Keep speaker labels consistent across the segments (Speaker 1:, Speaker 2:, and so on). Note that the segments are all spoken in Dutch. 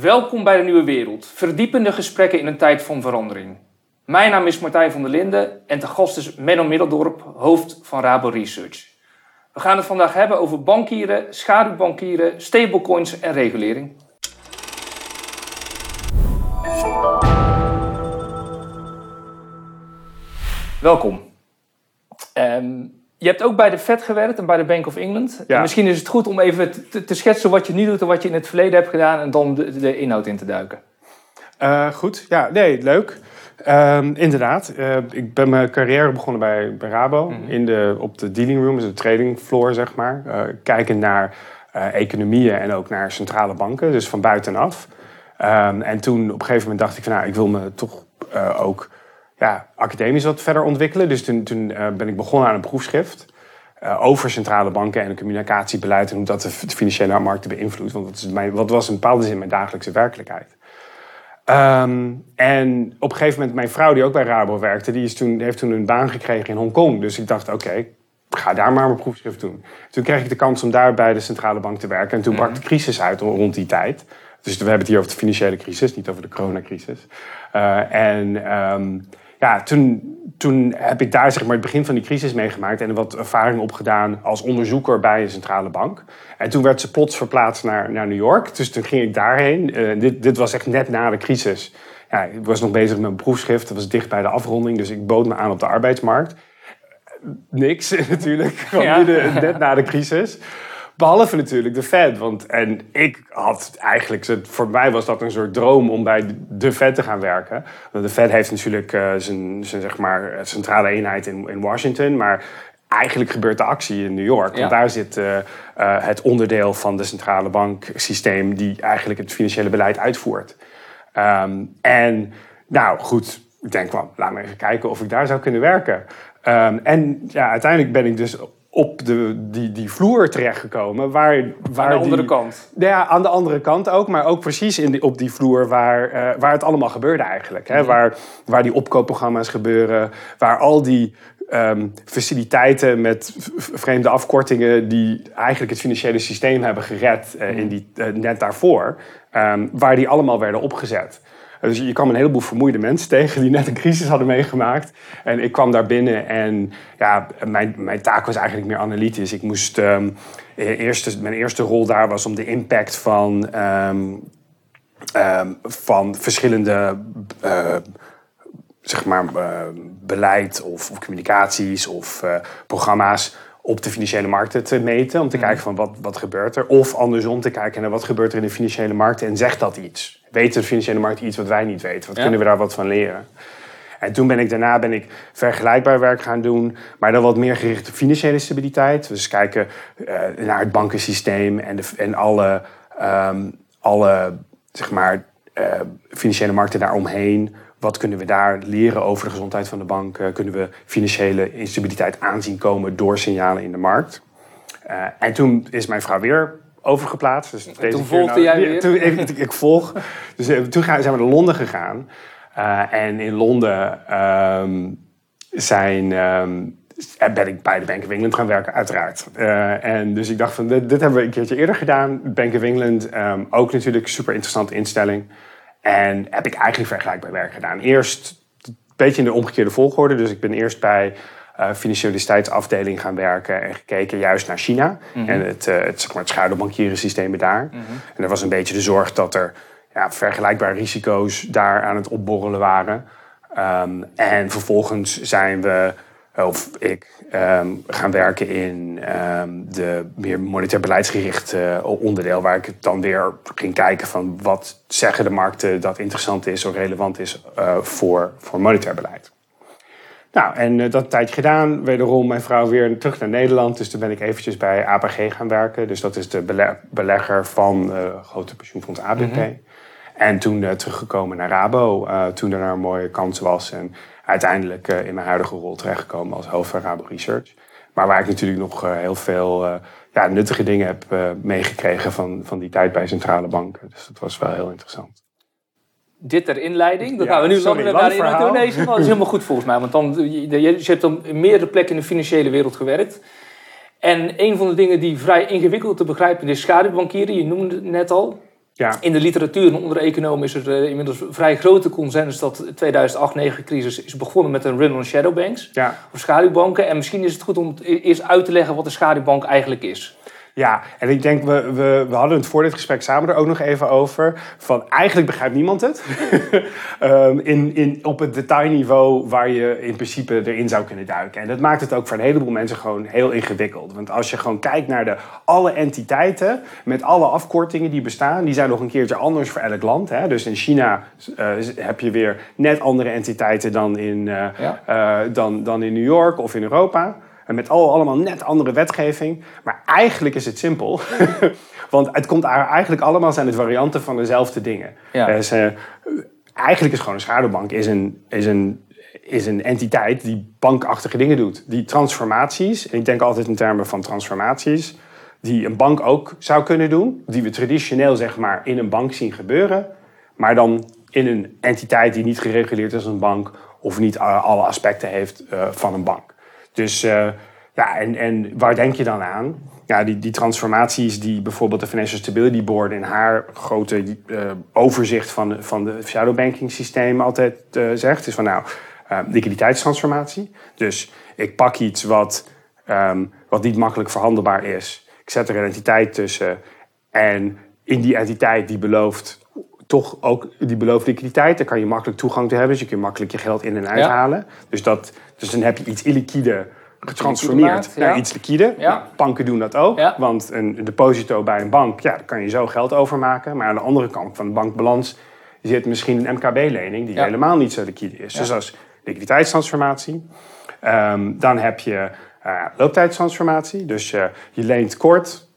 Speaker 1: Welkom bij de Nieuwe Wereld. Verdiepende gesprekken in een tijd van verandering. Mijn naam is Martijn van der Linden en te gast is Menno Middeldorp, hoofd van Rabo Research. We gaan het vandaag hebben over bankieren, schaduwbankieren, stablecoins en regulering. Welkom. Ehm, je hebt ook bij de Fed gewerkt en bij de Bank of England.
Speaker 2: Ja.
Speaker 1: Misschien is het goed om even te, te schetsen wat je nu doet en wat je in het verleden hebt gedaan en dan de, de inhoud in te duiken.
Speaker 2: Eh, goed, ja, nee, leuk. Ehm, inderdaad, eh, ik ben mijn carrière begonnen bij, bij Rabo. in de, op de dealing room, dus de trading floor, zeg maar. Uh, kijkend naar economieën en ook naar centrale banken, dus van buitenaf. Um, en toen op een gegeven moment dacht ik van, nou, ik wil me toch ook ja, academisch wat verder ontwikkelen. Dus toen, toen ben ik begonnen aan een proefschrift. Uh, over centrale banken en communicatiebeleid en hoe dat de financiële markten beïnvloedt. Want dat, is mijn, dat was in bepaalde zin mijn dagelijkse werkelijkheid. Um, en op een gegeven moment, mijn vrouw die ook bij Rabo werkte, die is toen, heeft toen een baan gekregen in Hongkong. Dus ik dacht, oké, okay, ga daar maar mijn proefschrift doen. Toen kreeg ik de kans om daar bij de centrale bank te werken. En toen brak de crisis uit rond die tijd. Dus we hebben het hier over de financiële crisis, niet over de coronacrisis. Uh, en um, ja, toen, toen heb ik daar zeg maar, het begin van die crisis meegemaakt en wat ervaring opgedaan als onderzoeker bij een centrale bank. En toen werd ze plots verplaatst naar, naar New York. Dus toen ging ik daarheen. Uh, dit, dit was echt net na de crisis. Ja, ik was nog bezig met mijn proefschrift. Dat was dicht bij de afronding. Dus ik bood me aan op de arbeidsmarkt. Niks natuurlijk. Gewoon ja. midden, net na de crisis. Behalve natuurlijk de Fed. Want, en ik had eigenlijk, voor mij was dat een soort droom om bij de Fed te gaan werken. Want de Fed heeft natuurlijk uh, zijn, zijn zeg maar, centrale eenheid in, in Washington. Maar eigenlijk gebeurt de actie in New York.
Speaker 1: Ja.
Speaker 2: Want daar zit uh, uh, het onderdeel van de centrale banksysteem die eigenlijk het financiële beleid uitvoert. Um, en nou goed, ik denk wel, laat me even kijken of ik daar zou kunnen werken. Um, en ja, uiteindelijk ben ik dus op de, die, die vloer terechtgekomen. Waar, waar
Speaker 1: aan de andere
Speaker 2: die,
Speaker 1: kant.
Speaker 2: Ja, aan de andere kant ook. Maar ook precies in die, op die vloer waar, uh, waar het allemaal gebeurde eigenlijk. Hè? Waar, waar die opkoopprogramma's gebeuren. Waar al die um, faciliteiten met vreemde afkortingen... die eigenlijk het financiële systeem hebben gered uh, in die, uh, net daarvoor... Um, waar die allemaal werden opgezet. Dus je kwam een heleboel vermoeide mensen tegen die net een crisis hadden meegemaakt. En ik kwam daar binnen en ja, mijn, mijn taak was eigenlijk meer analytisch. Ik moest, um, eerste, mijn eerste rol daar was om de impact van, um, um, van verschillende uh, zeg maar, uh, beleid of, of, communicaties of programma's op de financiële markten te meten. Om te kijken van wat, wat gebeurt er. Of andersom te kijken naar wat gebeurt er in de financiële markten en zegt dat iets. Weten de financiële markten iets wat wij niet weten? Wat ja. kunnen we daar wat van leren? En toen ben ik daarna ben ik vergelijkbaar werk gaan doen, maar dan wat meer gericht op financiële stabiliteit. Dus kijken uh, naar het bankensysteem en, de, en alle, um, alle zeg maar, uh, financiële markten daaromheen. Wat kunnen we daar leren over de gezondheid van de bank? Uh, kunnen we financiële instabiliteit aanzien komen door signalen in de markt? Uh, en toen is mijn vrouw weer overgeplaatst. Dus
Speaker 1: en toen volgde nou, jij weer?
Speaker 2: Toen, ik, ik volg. Dus uh, toen gaan, zijn we naar Londen gegaan. en in Londen um, zijn, um, ben ik bij de Bank of England gaan werken, uiteraard. en dus ik dacht van, dit, dit, hebben we een keertje eerder gedaan. Bank of England, um, ook natuurlijk een super interessante instelling. En heb ik eigenlijk vergelijkbaar werk gedaan. Eerst een beetje in de omgekeerde volgorde. Dus ik ben eerst bij uh, financialiteitsafdeling gaan werken en gekeken juist naar China. Mm -hmm. En het, uh, het, zeg maar, het schaduwbankierensysteem daar. Mm -hmm. En er was een beetje de zorg dat er ja, vergelijkbare risico's daar aan het opborrelen waren. Um, en vervolgens zijn we, of ik, um, gaan werken in um, de meer monetair beleidsgerichte onderdeel. Waar ik dan weer ging kijken van wat zeggen de markten dat interessant is of relevant is uh, voor, voor monetair beleid. Nou, en uh, dat een tijdje gedaan. Wederom mijn vrouw weer terug naar Nederland. Dus toen ben ik eventjes bij APG gaan werken. Dus dat is de bele belegger van uh, grote pensioenfonds ABP. Mm -hmm. En toen teruggekomen naar Rabo. Toen er een mooie kans was. En uiteindelijk uh, in mijn huidige rol terechtgekomen als hoofd van Rabo Research. Maar waar ik natuurlijk nog heel veel ja, nuttige dingen heb meegekregen van, van die tijd bij centrale banken. Dus dat was wel heel interessant
Speaker 1: dit ter inleiding. Dat ja, gaan we nu sorry, langer daarin naartoe. Nee, dat is helemaal goed volgens mij. Want dan, je, je hebt op meerdere plekken in de financiële wereld gewerkt. En een van de dingen die vrij ingewikkeld te begrijpen is schaduwbankieren. Je noemde het net al.
Speaker 2: Ja.
Speaker 1: In de literatuur en onder de economen is er uh, inmiddels vrij grote consensus dat de 2008-9 crisis is begonnen met een run on shadow banks,
Speaker 2: Ja.
Speaker 1: of schaduwbanken. En misschien is het goed om e- eerst uit te leggen wat een schaduwbank eigenlijk is.
Speaker 2: Ja, en ik denk, we, we, we hadden het voor dit gesprek samen er ook nog even over. Van eigenlijk begrijpt niemand het. Ehm, in, in, op het detailniveau waar je in principe erin zou kunnen duiken. En dat maakt het ook voor een heleboel mensen gewoon heel ingewikkeld. Want als je gewoon kijkt naar de, alle entiteiten met alle afkortingen die bestaan, die zijn nog een keertje anders voor elk land. Hè? Dus in China eh, heb je weer net andere entiteiten dan in, eh,
Speaker 1: Ja.
Speaker 2: eh, dan, dan in New York of in Europa. En met al, allemaal net andere wetgeving. Maar eigenlijk is het simpel. Want het komt eigenlijk allemaal zijn het varianten van dezelfde dingen.
Speaker 1: Ja.
Speaker 2: Dus, eh, eigenlijk is gewoon een schaduwbank is een, is, een, is een entiteit die bankachtige dingen doet. Die transformaties, en ik denk altijd in termen van transformaties, die een bank ook zou kunnen doen. Die we traditioneel zeg maar in een bank zien gebeuren. Maar dan in een entiteit die niet gereguleerd is als een bank of niet eh, alle aspecten heeft eh, van een bank. Dus eh, ja, en, en waar denk je dan aan? Ja, die, die transformaties die bijvoorbeeld de Financial Stability Board in haar grote eh, overzicht van, van de shadow banking systeem altijd eh, zegt, is van nou, liquiditeitstransformatie. Dus ik pak iets wat, ehm, wat niet makkelijk verhandelbaar is. Ik zet er een entiteit tussen en in die entiteit die belooft toch ook die belooft liquiditeit. Daar kan je makkelijk toegang toe hebben. Dus je kunt makkelijk je geld in en uithalen. Dus, dat, dus dan heb je iets illiquide getransformeerd naar
Speaker 1: ja.
Speaker 2: iets liquide.
Speaker 1: Ja.
Speaker 2: Banken doen dat ook.
Speaker 1: Ja.
Speaker 2: Want een deposito bij een bank, ja, daar kan je zo geld overmaken. Maar aan de andere kant van de bankbalans zit misschien een MKB-lening die helemaal niet zo liquide is. Dus dat is liquiditeitstransformatie. Ehm, dan heb je eh, looptijdstransformatie. Dus je leent kort,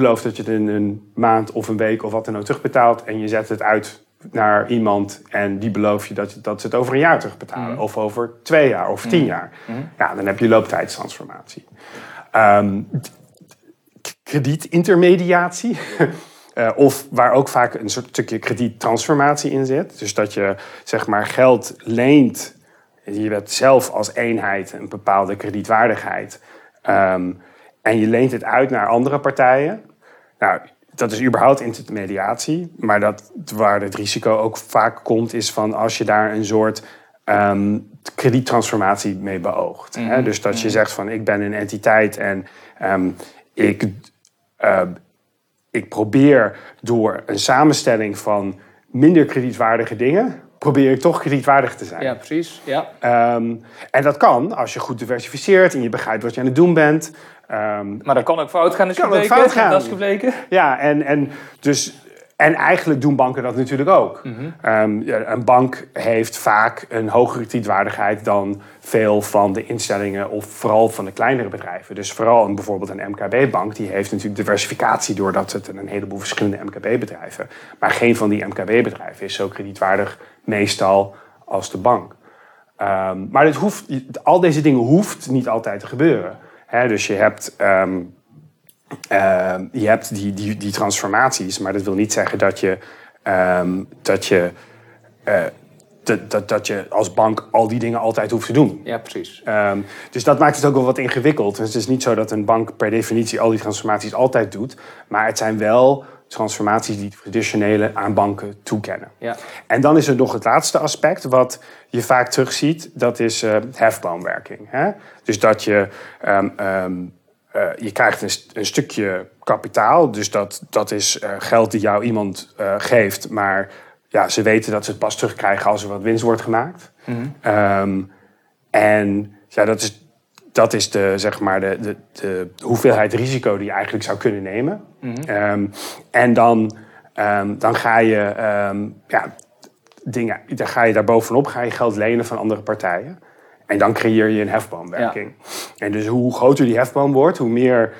Speaker 2: belooft dat je het in een maand of een week of wat dan ook terugbetaalt. En je zet het uit naar iemand en die belooft je dat, dat ze het over een jaar terugbetalen. Of over twee jaar of tien jaar. Ja, dan heb je looptijdstransformatie. K- kredietintermediatie. Eh, of waar ook vaak een soort stukje krediettransformatie in zit. Dus dat je zeg maar geld leent. Je hebt zelf als eenheid een bepaalde kredietwaardigheid. Ehm, en je leent het uit naar andere partijen. Nou, dat is überhaupt intermediatie. Maar dat, waar het risico ook vaak komt, is van als je daar een soort ehm, krediettransformatie mee beoogt. Hè? Dus dat je zegt van ik ben een entiteit en ehm, ik, eh, ik probeer door een samenstelling van minder kredietwaardige dingen, probeer ik toch kredietwaardig te zijn.
Speaker 1: Ja, precies. Ja.
Speaker 2: Ehm, en dat kan als je goed diversificeert en je begrijpt wat je aan het doen bent. Ehm,
Speaker 1: Maar dat kan ook fout gaan, is gebleken.
Speaker 2: fout gaan.
Speaker 1: Dat is gebleken.
Speaker 2: ja, en, en, dus, en eigenlijk doen banken dat natuurlijk ook. Ehm, ja, een bank heeft vaak een hogere kredietwaardigheid dan veel van de instellingen of vooral van de kleinere bedrijven. Dus vooral een, bijvoorbeeld een MKB-bank, die heeft natuurlijk diversificatie doordat het een heleboel verschillende MKB-bedrijven. Maar geen van die MKB-bedrijven is zo kredietwaardig meestal als de bank. Ehm, maar dit hoeft, al deze dingen hoeft niet altijd te gebeuren. Dus je hebt, ehm, ehm, je hebt die, die, die transformaties, maar dat wil niet zeggen dat je, ehm, dat, je, eh, dat, dat, dat je als bank al die dingen altijd hoeft te doen.
Speaker 1: Ja, precies.
Speaker 2: Ehm, dus dat maakt het ook wel wat ingewikkeld. Dus het is niet zo dat een bank per definitie al die transformaties altijd doet. Maar het zijn wel transformaties die traditionele aan banken toekennen.
Speaker 1: Ja.
Speaker 2: En dan is er nog het laatste aspect wat je vaak terugziet. Dat is eh, hefboomwerking. Hè? Dus dat je... eh, je krijgt een, st- een stukje kapitaal. Dus dat, dat is eh, geld die jou iemand eh, geeft. Maar ja, ze weten dat ze het pas terugkrijgen als er wat winst wordt gemaakt. Ehm, en ja, dat is, dat is de, zeg maar de, de, de hoeveelheid risico die je eigenlijk zou kunnen nemen. Ehm, en dan, ehm, dan ga je, ja, dingen, dan ga je daar bovenop ga je geld lenen van andere partijen. En dan creëer je een hefboomwerking. En dus hoe groter die hefboom wordt, hoe meer,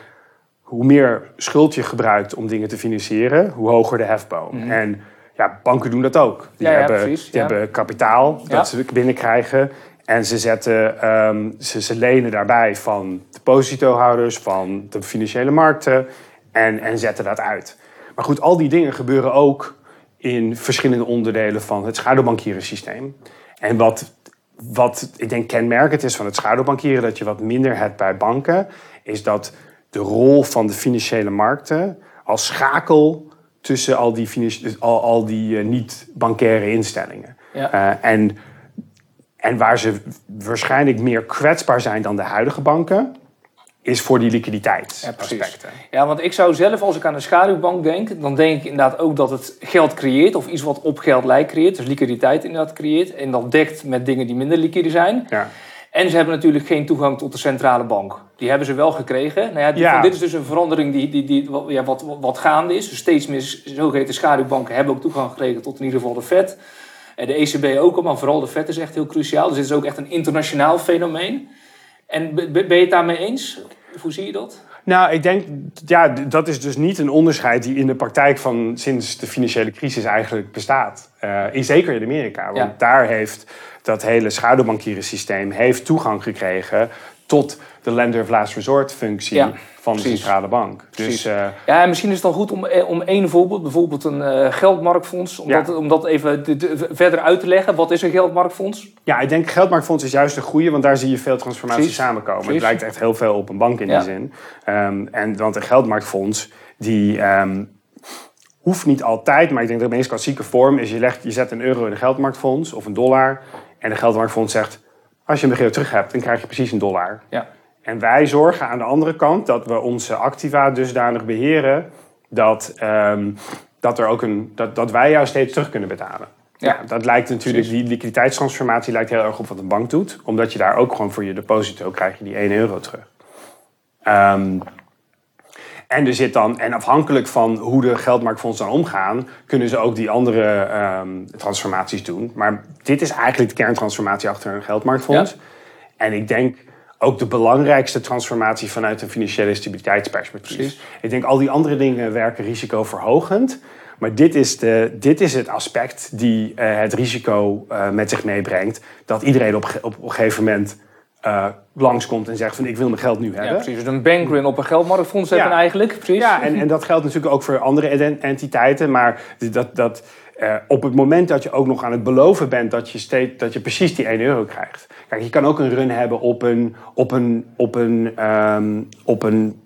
Speaker 2: hoe meer schuld je gebruikt om dingen te financieren, hoe hoger de hefboom. En ja, banken doen dat ook. Die,
Speaker 1: Ja,
Speaker 2: hebben,
Speaker 1: precies,
Speaker 2: die hebben kapitaal dat ze binnenkrijgen. En ze, zetten, ehm, ze, ze lenen daarbij van depositohouders, van de financiële markten en, en zetten dat uit. Maar goed, al die dingen gebeuren ook in verschillende onderdelen van het schaduwbankierensysteem. En wat, wat ik denk kenmerkend is van het schaduwbankieren, dat je wat minder hebt bij banken, is dat de rol van de financiële markten als schakel tussen al die, dus al, al die eh, niet-bankaire instellingen.
Speaker 1: Ja.
Speaker 2: Eh, en, en waar ze waarschijnlijk meer kwetsbaar zijn dan de huidige banken, is voor die liquiditeitsaspecten.
Speaker 1: Ja, want ik zou zelf, als ik aan een schaduwbank denk, dan denk ik inderdaad ook dat het geld creëert of iets wat op geld lijkt creëert. Dus liquiditeit inderdaad creëert. En dat dekt met dingen die minder liquide zijn.
Speaker 2: Ja.
Speaker 1: En ze hebben natuurlijk geen toegang tot de centrale bank. Die hebben ze wel gekregen. Nou ja, die-
Speaker 2: Ja.
Speaker 1: Dit is dus een verandering die, die, die, wat- ja, wat, wat gaande is. Dus steeds meer zogeheten schaduwbanken hebben ook toegang gekregen tot in ieder geval de Fed. En de ECB ook al, maar vooral de Fed is echt heel cruciaal. Dus dit is ook echt een internationaal fenomeen. En be- be- ben je het daarmee eens? Hoe zie je dat?
Speaker 2: Nou, ik denk, ja, dat is dus niet een onderscheid die in de praktijk van sinds de financiële crisis eigenlijk bestaat. Eh, in, zeker in Amerika, want
Speaker 1: Ja.
Speaker 2: daar heeft dat hele schaduwbankierensysteem heeft toegang gekregen tot de lender of last resort functie
Speaker 1: Ja,
Speaker 2: van de centrale bank.
Speaker 1: Precies.
Speaker 2: Dus eh,
Speaker 1: Ja, en misschien is het dan goed om, eh, om één voorbeeld, bijvoorbeeld een eh, geldmarktfonds, om,
Speaker 2: Ja.
Speaker 1: dat, om dat even de- de- verder uit te leggen. Wat is een geldmarktfonds?
Speaker 2: ja, ik denk geldmarktfonds is juist een goede, want daar zie je veel transformaties
Speaker 1: Precies.
Speaker 2: samenkomen.
Speaker 1: Precies.
Speaker 2: Het lijkt echt heel veel op een bank in
Speaker 1: Ja.
Speaker 2: die zin. Ehm, en, want een geldmarktfonds, die ehm, hoeft niet altijd, maar ik denk dat de meest klassieke vorm is, je, legt, je zet een euro in een geldmarktfonds of een dollar. En de geldmarktfonds zegt, als je een begrip terug hebt, dan krijg je precies een dollar.
Speaker 1: Ja.
Speaker 2: En wij zorgen aan de andere kant dat we onze activa dusdanig beheren dat, ehm, dat, er ook een, dat, dat wij jou steeds terug kunnen betalen.
Speaker 1: Ja.
Speaker 2: Ja. dat lijkt natuurlijk,
Speaker 1: Precies.
Speaker 2: die liquiditeitstransformatie lijkt heel erg op wat een bank doet. Omdat je daar ook gewoon voor je deposito krijg je die 1 euro terug. Ehm, en er zit dan, en afhankelijk van hoe de geldmarktfondsen dan omgaan, kunnen ze ook die andere ehm, transformaties doen. Maar dit is eigenlijk de kerntransformatie achter een geldmarktfonds.
Speaker 1: Ja.
Speaker 2: En ik denk ook de belangrijkste transformatie vanuit een financiële stabiliteitsperspectief.
Speaker 1: Precies.
Speaker 2: Ik denk al die andere dingen werken risicoverhogend. Maar dit is, de, dit is het aspect die eh, het risico eh, met zich meebrengt. Dat iedereen op, ge- op, op een gegeven moment eh, langskomt en zegt van ik wil mijn geld nu
Speaker 1: Ja,
Speaker 2: hebben.
Speaker 1: precies. Dus een bankrun op een geldmarktfonds hebben
Speaker 2: Ja.
Speaker 1: eigenlijk. Precies.
Speaker 2: Ja, en, en dat geldt natuurlijk ook voor andere entiteiten. Maar dat, dat, eh, op het moment dat je ook nog aan het beloven bent dat je, steeds, dat je precies die 1 euro krijgt. Kijk, je kan ook een run hebben op een, op een, op een, ehm, op een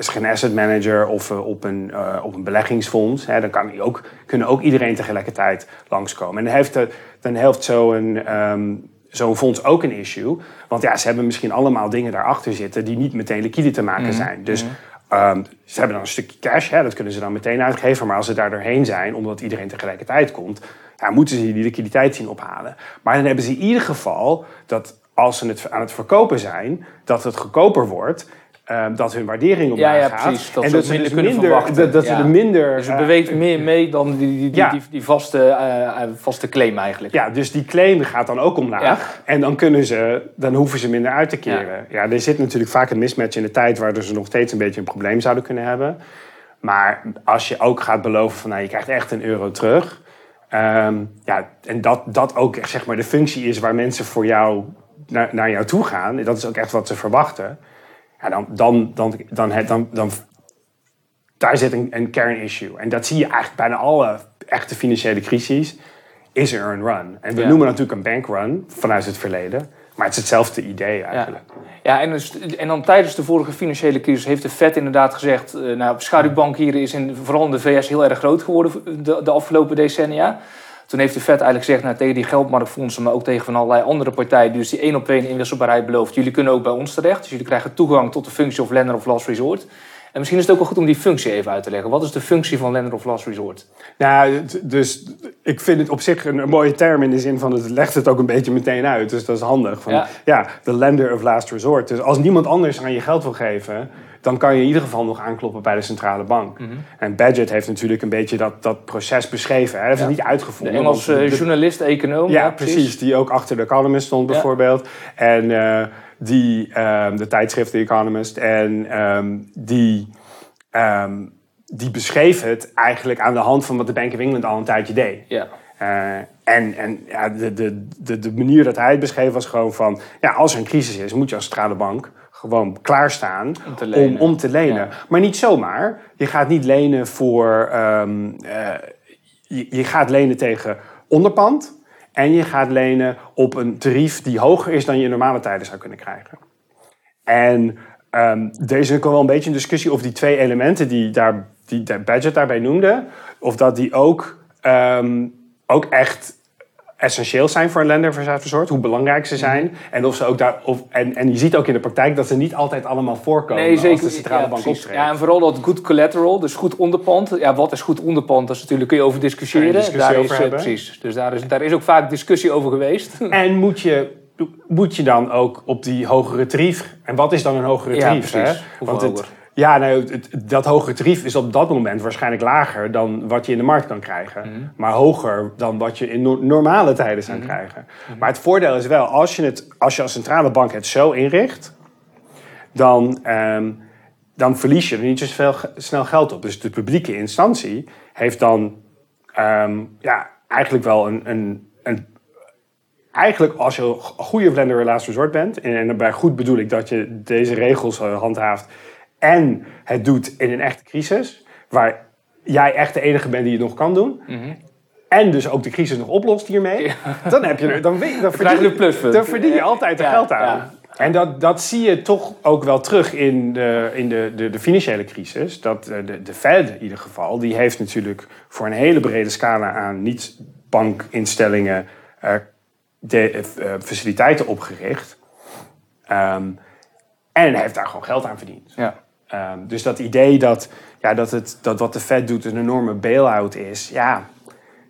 Speaker 2: is geen asset manager of eh, op, een, eh, op een beleggingsfonds. Hè, dan kan ook, kunnen ook iedereen tegelijkertijd langskomen. En dan heeft, de, dan heeft zo'n ehm, zo'n fonds ook een issue. Want ja, ze hebben misschien allemaal dingen daarachter zitten die niet meteen liquide te maken zijn. Dus ehm, ze hebben dan een stukje cash, hè, dat kunnen ze dan meteen uitgeven. Maar als ze daar doorheen zijn, omdat iedereen tegelijkertijd komt, ja, moeten ze die liquiditeit zien ophalen. Maar dan hebben ze in ieder geval dat als ze het aan het verkopen zijn, dat het goedkoper wordt. Ehm, dat hun waardering omlaag
Speaker 1: Ja, ja,
Speaker 2: gaat.
Speaker 1: precies. Dat
Speaker 2: en
Speaker 1: ze
Speaker 2: dat
Speaker 1: ook minder
Speaker 2: dus
Speaker 1: kunnen
Speaker 2: minder,
Speaker 1: verwachten.
Speaker 2: Dat, dat ze er minder...
Speaker 1: Dus het
Speaker 2: eh,
Speaker 1: beweegt meer mee dan die, die, die,
Speaker 2: Ja.
Speaker 1: die, die vaste, eh, eh, vaste claim eigenlijk.
Speaker 2: Ja, dus die claim gaat dan ook omlaag. En dan, kunnen ze, dan hoeven ze minder uit te keren. Ja. er zit natuurlijk vaak een mismatch in de tijd... waardoor ze nog steeds een beetje een probleem zouden kunnen hebben. Maar als je ook gaat beloven van... Nou, je krijgt echt een euro terug... ehm, ja, en dat, dat ook echt, zeg maar, de functie is waar mensen voor jou naar, naar jou toe gaan... dat is ook echt wat ze verwachten... Ja, dan, dan, dan, dan, dan, dan, dan daar zit een, een kernissue. En dat zie je eigenlijk bijna alle echte financiële crises. Is er een run. En we
Speaker 1: Ja.
Speaker 2: noemen natuurlijk een bankrun vanuit het verleden. Maar het is hetzelfde idee eigenlijk.
Speaker 1: Ja, en, dus, en dan tijdens de vorige financiële crisis heeft de Fed inderdaad gezegd... eh nou, schaduwbankieren is in, vooral in de VS heel erg groot geworden de, de afgelopen decennia. Toen heeft de Fed eigenlijk gezegd nou, tegen die geldmarktfondsen... maar ook tegen van allerlei andere partijen... dus die één op één inwisselbaarheid belooft... jullie kunnen ook bij ons terecht. Dus jullie krijgen toegang tot de functie of lender of last resort. En misschien is het ook wel goed om die functie even uit te leggen. Wat is de functie van lender of last resort?
Speaker 2: Nou, dus ik vind het op zich een, mooie term in de zin van het legt het ook een beetje meteen uit. Dus dat is handig. Van,
Speaker 1: Ja.
Speaker 2: ja. de lender of last resort. Dus als niemand anders aan je geld wil geven, dan kan je in ieder geval nog aankloppen bij de centrale bank.
Speaker 1: Mhm.
Speaker 2: En Badget heeft natuurlijk een beetje dat, dat proces beschreven. Hij heeft
Speaker 1: Ja.
Speaker 2: het niet
Speaker 1: De
Speaker 2: uitgevoerd.
Speaker 1: Engelse
Speaker 2: want de-
Speaker 1: journalist, econoom.
Speaker 2: Ja, precies. Die ook achter de Economist stond bijvoorbeeld. En eh, die, ehm, de tijdschrift The Economist. En ehm, die, ehm, die beschreef het eigenlijk aan de hand van wat de Bank of England al een tijdje deed.
Speaker 1: Ja.
Speaker 2: Eh, en en ja, de, de, de, de manier dat hij het beschreef was gewoon van... Ja, als er een crisis is, moet je als centrale bank gewoon klaarstaan
Speaker 1: Om te
Speaker 2: om,
Speaker 1: lenen.
Speaker 2: om te lenen.
Speaker 1: Ja.
Speaker 2: Maar niet zomaar. Je gaat niet lenen voor... ehm, eh, je, je gaat lenen tegen onderpand. En je gaat lenen op een tarief die hoger is dan je in normale tijden zou kunnen krijgen. En ehm, er is ook wel een beetje een discussie of die twee elementen die, daar, die Badgett daarbij noemde, of dat die ook, ehm, ook echt essentieel zijn voor een lenderverzorgd, hoe belangrijk ze zijn.
Speaker 1: Mhm.
Speaker 2: En, of ze ook daar, of, en, en je ziet ook in de praktijk dat ze niet altijd allemaal voorkomen
Speaker 1: Nee, zeker.
Speaker 2: als de centrale
Speaker 1: ja,
Speaker 2: bank optreedt.
Speaker 1: Ja, en vooral dat good collateral, dus goed onderpand. Ja, wat is goed onderpand? Dat is natuurlijk, kun je over discussiëren.
Speaker 2: Discussie
Speaker 1: daar
Speaker 2: over
Speaker 1: is, eh,
Speaker 2: hebben.
Speaker 1: Precies. Dus daar is, daar is ook vaak discussie over geweest.
Speaker 2: En moet je, moet je dan ook op die hogere tarief... En wat is dan een hogere
Speaker 1: Ja,
Speaker 2: tarief?
Speaker 1: precies.
Speaker 2: Hè? Want het? Ja, nou, het, dat hogere tarief is op dat moment waarschijnlijk lager... dan wat je in de markt kan krijgen.
Speaker 1: Mhm.
Speaker 2: Maar hoger dan wat je in no- normale tijden zou krijgen.
Speaker 1: Mhm.
Speaker 2: Maar het voordeel is wel, als je, het, als je als centrale bank het zo inricht... dan, ehm, dan verlies je er niet zo veel snel geld op. Dus de publieke instantie heeft dan ehm, ja, eigenlijk wel een, een, een eigenlijk als je een goede lender last resort bent, en, en daarbij goed bedoel ik dat je deze regels eh, handhaaft en het doet in een echte crisis, waar jij echt de enige bent die het nog kan doen. En dus ook de crisis nog oplost hiermee. Dan, heb je er, dan, weet, dan, verdien,
Speaker 1: je pluspunt.
Speaker 2: dan verdien je altijd er
Speaker 1: Ja,
Speaker 2: geld aan.
Speaker 1: ja.
Speaker 2: En dat, dat zie je toch ook wel terug in de, in de, de, de financiële crisis. Dat eh, de, de Fed in ieder geval, die heeft natuurlijk voor een hele brede scala aan niet-bankinstellingen eh, de, eh, faciliteiten opgericht. Ehm, en heeft daar gewoon geld aan verdiend.
Speaker 1: Ja.
Speaker 2: Ehm, dus dat idee dat, ja, dat, het, dat wat de Fed doet een enorme bail-out is, ja,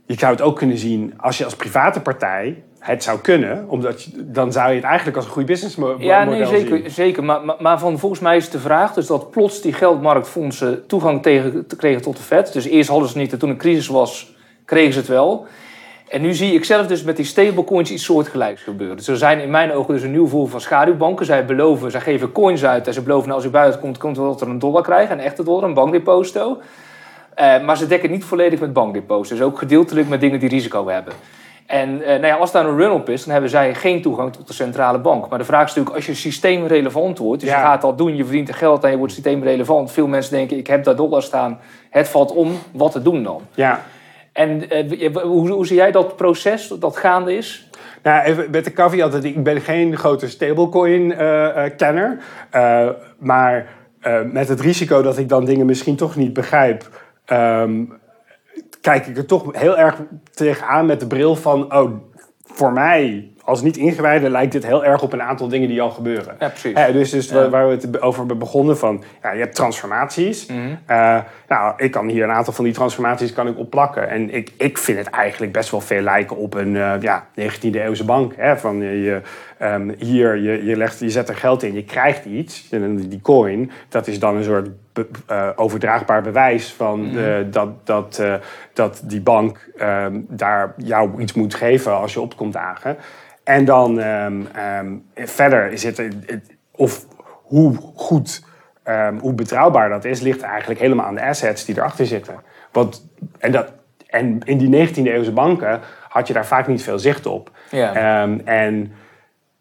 Speaker 2: je zou het ook kunnen zien als je als private partij het zou kunnen, omdat je, dan zou je het eigenlijk als een goed businessmodel
Speaker 1: Ja, nee,
Speaker 2: zien.
Speaker 1: zeker. zeker. Maar, maar, maar van, volgens mij is de vraag dus dat plots die geldmarktfondsen toegang tegen, te kregen tot de Fed. Dus eerst hadden ze het niet en toen een crisis was, kregen ze het wel. En nu zie ik zelf dus met die stablecoins iets soortgelijks gebeuren. Dus er zijn in mijn ogen dus een nieuw vorm van schaduwbanken. Zij beloven, zij geven coins uit en ze beloven nou, als u buiten komt, komt dat er een dollar krijgen, een echte dollar, een bankdeposito. Eh, maar ze dekken niet volledig met bankdeposito's. Dus ook gedeeltelijk met dingen die risico hebben. En eh, nou ja, als daar een run-up is, dan hebben zij geen toegang tot de centrale bank. Maar de vraag is natuurlijk, als je systeemrelevant wordt... dus
Speaker 2: Ja.
Speaker 1: je gaat dat doen, je verdient er geld en je wordt systeemrelevant. Veel mensen denken, ik heb daar dollar staan, het valt om, wat te doen dan?
Speaker 2: Ja.
Speaker 1: En eh, hoe, zie jij dat proces, dat gaande is?
Speaker 2: Nou, even met de caveat dat ik ben geen grote stablecoin-kenner. maar eh, met het risico dat ik dan dingen misschien toch niet begrijp... ehm, kijk ik er toch heel erg tegenaan met de bril van... oh, voor mij als niet ingewijde lijkt dit heel erg op een aantal dingen die al gebeuren.
Speaker 1: Ja, precies.
Speaker 2: Dus dus
Speaker 1: Ja.
Speaker 2: waar- we het over hebben begonnen van... Ja, je hebt transformaties.
Speaker 1: Mhm.
Speaker 2: Eh, nou, ik kan hier een aantal van die transformaties kan ik opplakken. En ik, ik vind het eigenlijk best wel veel lijken op een eh, ja, 19e eeuwse bank. Hè? Van je, je, ehm, hier, je, je, legt, je zet er geld in, je krijgt iets. En die coin, dat is dan een soort be- eh, overdraagbaar bewijs van eh, dat, dat, eh, dat die bank ehm, daar jou iets moet geven als je op komt dagen. En dan ehm, ehm, verder is het, het- of hoe goed, ehm, hoe betrouwbaar dat is, ligt eigenlijk helemaal aan de assets die erachter zitten. Want, en, dat, en in die 19e eeuwse banken had je daar vaak niet veel zicht op.
Speaker 1: Ja.
Speaker 2: En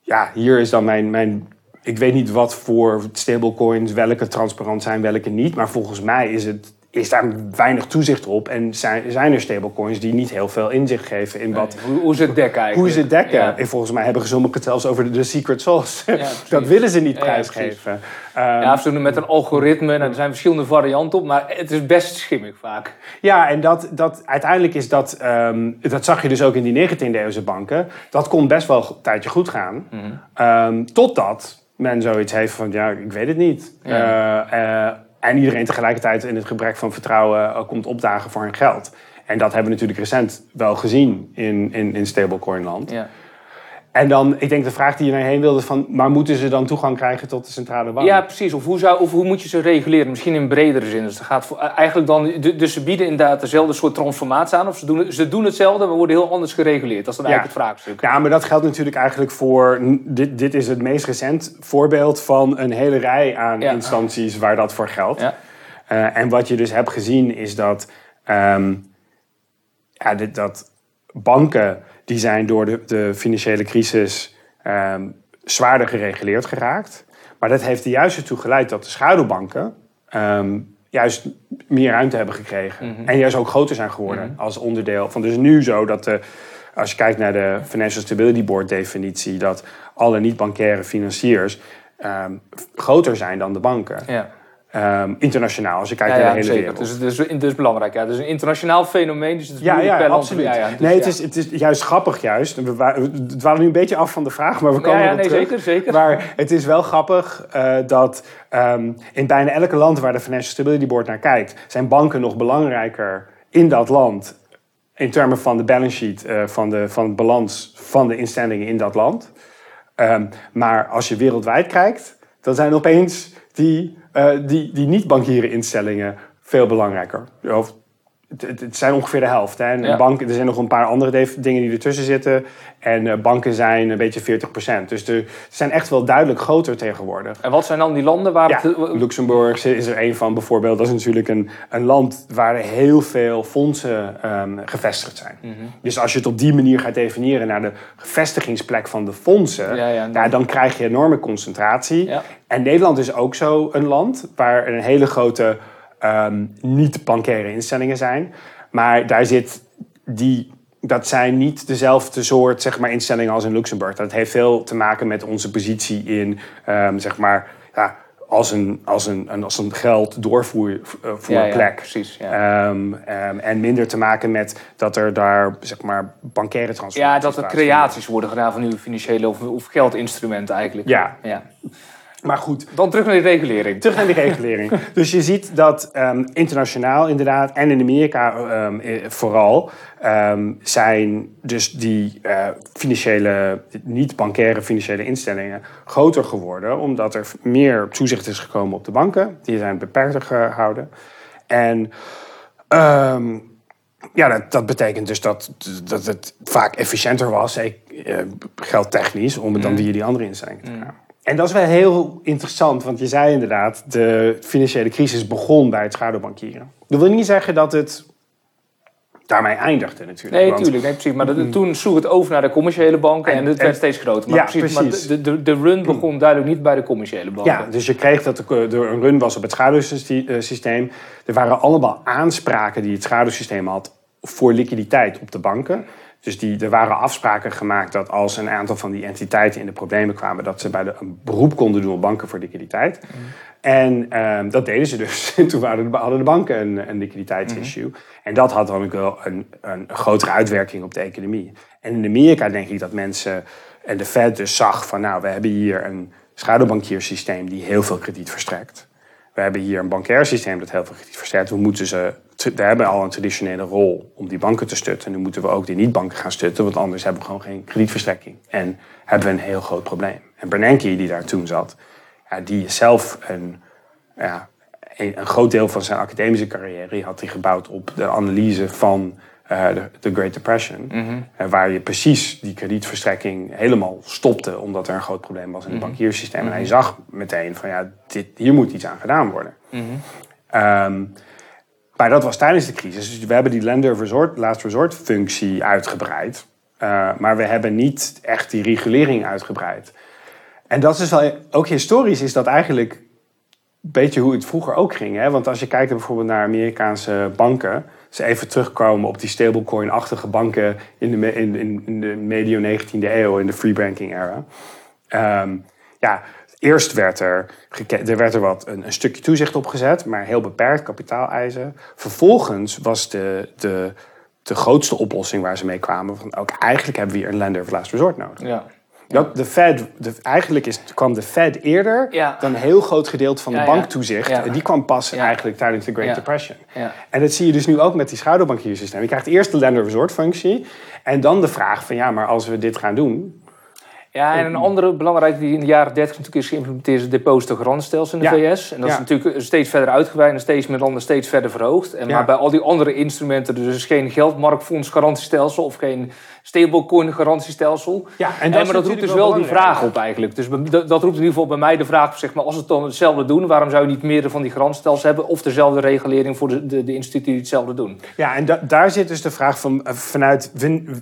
Speaker 2: ja, hier is dan mijn, mijn. Ik weet niet wat voor stablecoins, welke transparant zijn, welke niet. Maar volgens mij is, het, is daar weinig toezicht op. En zijn, zijn er stablecoins die niet heel veel inzicht geven in wat,
Speaker 1: Hoe, hoe ze het dekken eigenlijk.
Speaker 2: hoe ze het dekken.
Speaker 1: Ja.
Speaker 2: En volgens mij hebben sommigen het zelfs over de, de secret sauce. dat willen ze niet
Speaker 1: Ja,
Speaker 2: prijsgeven. Ehm,
Speaker 1: Ja, of ze doen het met een algoritme. En er zijn verschillende varianten op. Maar het is best schimmig vaak.
Speaker 2: Ja, en dat, dat, uiteindelijk is dat, ehm, dat zag je dus ook in die 19e eeuwse banken. Dat kon best wel een tijdje goed gaan. Ehm, totdat men zoiets heeft van, ja, ik weet het niet. Eh, eh, en iedereen tegelijkertijd in het gebrek van vertrouwen eh, komt opdagen voor hun geld. En dat hebben we natuurlijk recent wel gezien in, in, in stablecoinland.
Speaker 1: Ja.
Speaker 2: En dan, ik denk de vraag die je naar heen wilde van, maar moeten ze dan toegang krijgen tot de centrale bank?
Speaker 1: Ja, precies. Of hoe, zou, of hoe moet je ze reguleren? Misschien in bredere zin. Dus, gaat voor, eigenlijk dan, du- dus ze bieden inderdaad dezelfde soort transformatie aan. Of ze doen, ze doen hetzelfde, maar worden heel anders gereguleerd. Dat is dan
Speaker 2: Ja.
Speaker 1: eigenlijk het vraagstuk.
Speaker 2: Ja, maar dat geldt natuurlijk eigenlijk voor. Dit, dit is het meest recent voorbeeld van een hele rij aan
Speaker 1: Ja.
Speaker 2: instanties waar dat voor geldt.
Speaker 1: Ja.
Speaker 2: Eh, en wat je dus hebt gezien is dat. ehm, ja, dit, dat banken die zijn door de, de financiële crisis ehm, zwaarder gereguleerd geraakt. Maar dat heeft er juist ertoe geleid dat de schaduwbanken ehm, juist meer ruimte hebben gekregen. En juist ook groter zijn geworden als onderdeel van. Dus nu zo dat de, als je kijkt naar de Financial Stability Board definitie, dat alle niet-bankaire financiers ehm, groter zijn dan de banken.
Speaker 1: Ja.
Speaker 2: Ehm, internationaal, als je kijkt
Speaker 1: Ja,
Speaker 2: naar
Speaker 1: ja,
Speaker 2: de hele
Speaker 1: zeker.
Speaker 2: wereld.
Speaker 1: Dus het is, het is belangrijk. Ja. Het is een internationaal fenomeen, dus het is
Speaker 2: Ja, ja,
Speaker 1: per
Speaker 2: absoluut.
Speaker 1: Ja, dus
Speaker 2: nee, het is, het is juist grappig juist. We, wa- we dwalen nu een beetje af van de vraag, maar we komen
Speaker 1: Ja, nee,
Speaker 2: terug.
Speaker 1: zeker, zeker.
Speaker 2: Maar het is wel grappig eh, dat ehm, in bijna elke land waar de Financial Stability Board naar kijkt, zijn banken nog belangrijker in dat land in termen van de balance sheet, eh, van, de, van het balans van de instellingen in dat land. Ehm, maar als je wereldwijd kijkt, dan zijn opeens die, die, die niet-bankieren instellingen veel belangrijker. Het, zijn ongeveer de helft. Hè? En
Speaker 1: Ja.
Speaker 2: banken, er zijn nog een paar andere dingen die ertussen zitten. En eh, banken zijn een beetje 40%. Dus de, ze zijn echt wel duidelijk groter tegenwoordig.
Speaker 1: En wat zijn dan die landen waar
Speaker 2: Ja,
Speaker 1: het...
Speaker 2: Luxemburg is er een van bijvoorbeeld. Dat is natuurlijk een, een land waar heel veel fondsen ehm, gevestigd zijn.
Speaker 1: Mhm.
Speaker 2: Dus als je het op die manier gaat definiëren naar de vestigingsplek van de fondsen,
Speaker 1: Ja, dan-
Speaker 2: dan krijg je enorme concentratie. En Nederland is ook zo een land waar een hele grote ehm, niet-bankaire instellingen zijn. Maar daar zit die. Dat zijn niet dezelfde soort zeg maar, instellingen als in Luxemburg. Dat heeft veel te maken met onze positie in, ehm, zeg maar, ja, als een, als een, een- als een geld doorvoerplek.
Speaker 1: Ja, ja, precies. Ja.
Speaker 2: Ehm, en minder te maken met dat er daar zeg maar bankaire transacties
Speaker 1: ja, dat er creaties worden gedaan van nieuwe financiële of, of geldinstrumenten eigenlijk.
Speaker 2: Ja.
Speaker 1: ja.
Speaker 2: Maar goed,
Speaker 1: Dan terug naar die regulering.
Speaker 2: terug naar die regulering. dus je ziet dat ehm, internationaal inderdaad en in Amerika eh, vooral ehm, zijn dus die eh, financiële, niet-bankaire financiële instellingen groter geworden, omdat er meer toezicht is gekomen op de banken. Die zijn beperkter gehouden. En ja, dat, dat betekent dus dat, dat het vaak efficiënter was, eh, geldtechnisch, om het dan via die andere instellingen te gaan. En dat is wel heel interessant, want je zei inderdaad, de financiële crisis begon bij het schaduwbankieren. Dat wil niet zeggen dat het daarmee eindigde natuurlijk.
Speaker 1: Nee,
Speaker 2: want-.
Speaker 1: Nee, precies. Maar toen sloeg het over naar de commerciële banken en,
Speaker 2: En-
Speaker 1: het
Speaker 2: en-
Speaker 1: werd steeds groter. Maar
Speaker 2: Ja,
Speaker 1: precies,
Speaker 2: precies.
Speaker 1: Maar de, de, de run begon duidelijk niet bij de commerciële banken.
Speaker 2: Ja, dus je kreeg dat er er een run was op het schaduwsysteem. Er waren allemaal aanspraken die het schaduwsysteem had voor liquiditeit op de banken. Dus die, er waren afspraken gemaakt dat als een aantal van die entiteiten in de problemen kwamen, dat ze bij de, een beroep konden doen op banken voor liquiditeit. En ehm, dat deden ze dus. En toen waren de, hadden de banken een, een liquiditeitsissue. En dat had dan ook wel een, een grotere uitwerking op de economie. En in Amerika denk ik dat mensen en de Fed dus zag van nou, we hebben hier een schaduwbankiersysteem die heel veel krediet verstrekt. We hebben hier een bankair systeem dat heel veel krediet verstrekt. We, moeten ze, we hebben al een traditionele rol om die banken te stutten. Nu moeten we ook die niet-banken gaan stutten, want anders hebben we gewoon geen kredietverstrekking. En hebben we een heel groot probleem. En Bernanke, die daar toen zat, ja, die is zelf een, ja, een, groot deel van zijn academische carrière had hij gebouwd op de analyse van eh, de, de Great Depression. Eh, waar je precies die kredietverstrekking helemaal stopte, omdat er een groot probleem was in het bankiersysteem. En hij zag meteen van ja, dit, hier moet iets aan gedaan worden. Ehm, maar dat was tijdens de crisis. Dus we hebben die lender resort, last resort functie uitgebreid. Eh, maar we hebben niet echt die regulering uitgebreid. En dat is wel, ook historisch is dat eigenlijk een beetje hoe het vroeger ook ging. Hè? Want als je kijkt bijvoorbeeld naar Amerikaanse banken. Ze even terugkomen op die stablecoin-achtige banken in de, in, in de medio 19e eeuw, in de free banking era. Ehm, ja, eerst werd er, er, werd er wat, een, een stukje toezicht op gezet, maar heel beperkt kapitaaleisen. Vervolgens was de, de, de grootste oplossing waar ze mee kwamen van ook eigenlijk hebben we hier een lender of last resort nodig.
Speaker 1: Ja.
Speaker 2: Dat de Fed, de, eigenlijk is, kwam de Fed eerder
Speaker 1: Ja.
Speaker 2: dan een heel groot gedeelte van de
Speaker 1: Ja,
Speaker 2: banktoezicht.
Speaker 1: Ja.
Speaker 2: En die kwam pas eigenlijk tijdens de Great. Depression.
Speaker 1: Ja.
Speaker 2: En dat zie je dus nu ook met die schouderbankiersysteem. Je krijgt eerst de lender resort functie. En dan de vraag van ja, maar als we dit gaan doen.
Speaker 1: Ja, en een andere belangrijke die in de jaren 30 natuurlijk is geïmplementeerd is het depositogarantstelsel in de
Speaker 2: Ja.
Speaker 1: VS. En dat
Speaker 2: Ja.
Speaker 1: is natuurlijk steeds verder uitgebreid en steeds meer landen steeds verder verhoogd. En
Speaker 2: Ja.
Speaker 1: maar bij al die andere instrumenten, dus geen geldmarktfonds garantiestelsel of geen stablecoin garantiestelsel.
Speaker 2: Ja, en
Speaker 1: En
Speaker 2: dat
Speaker 1: maar dat roept dus wel
Speaker 2: wel
Speaker 1: die vraag op eigenlijk. Dus dat, roept in ieder geval bij mij de vraag, zeg maar, als we het dan hetzelfde doen, waarom zou je niet meer van die garantstelsels hebben of dezelfde regulering voor de, de, de instituten die hetzelfde doen?
Speaker 2: Ja, en da- daar zit dus de vraag van eh, vanuit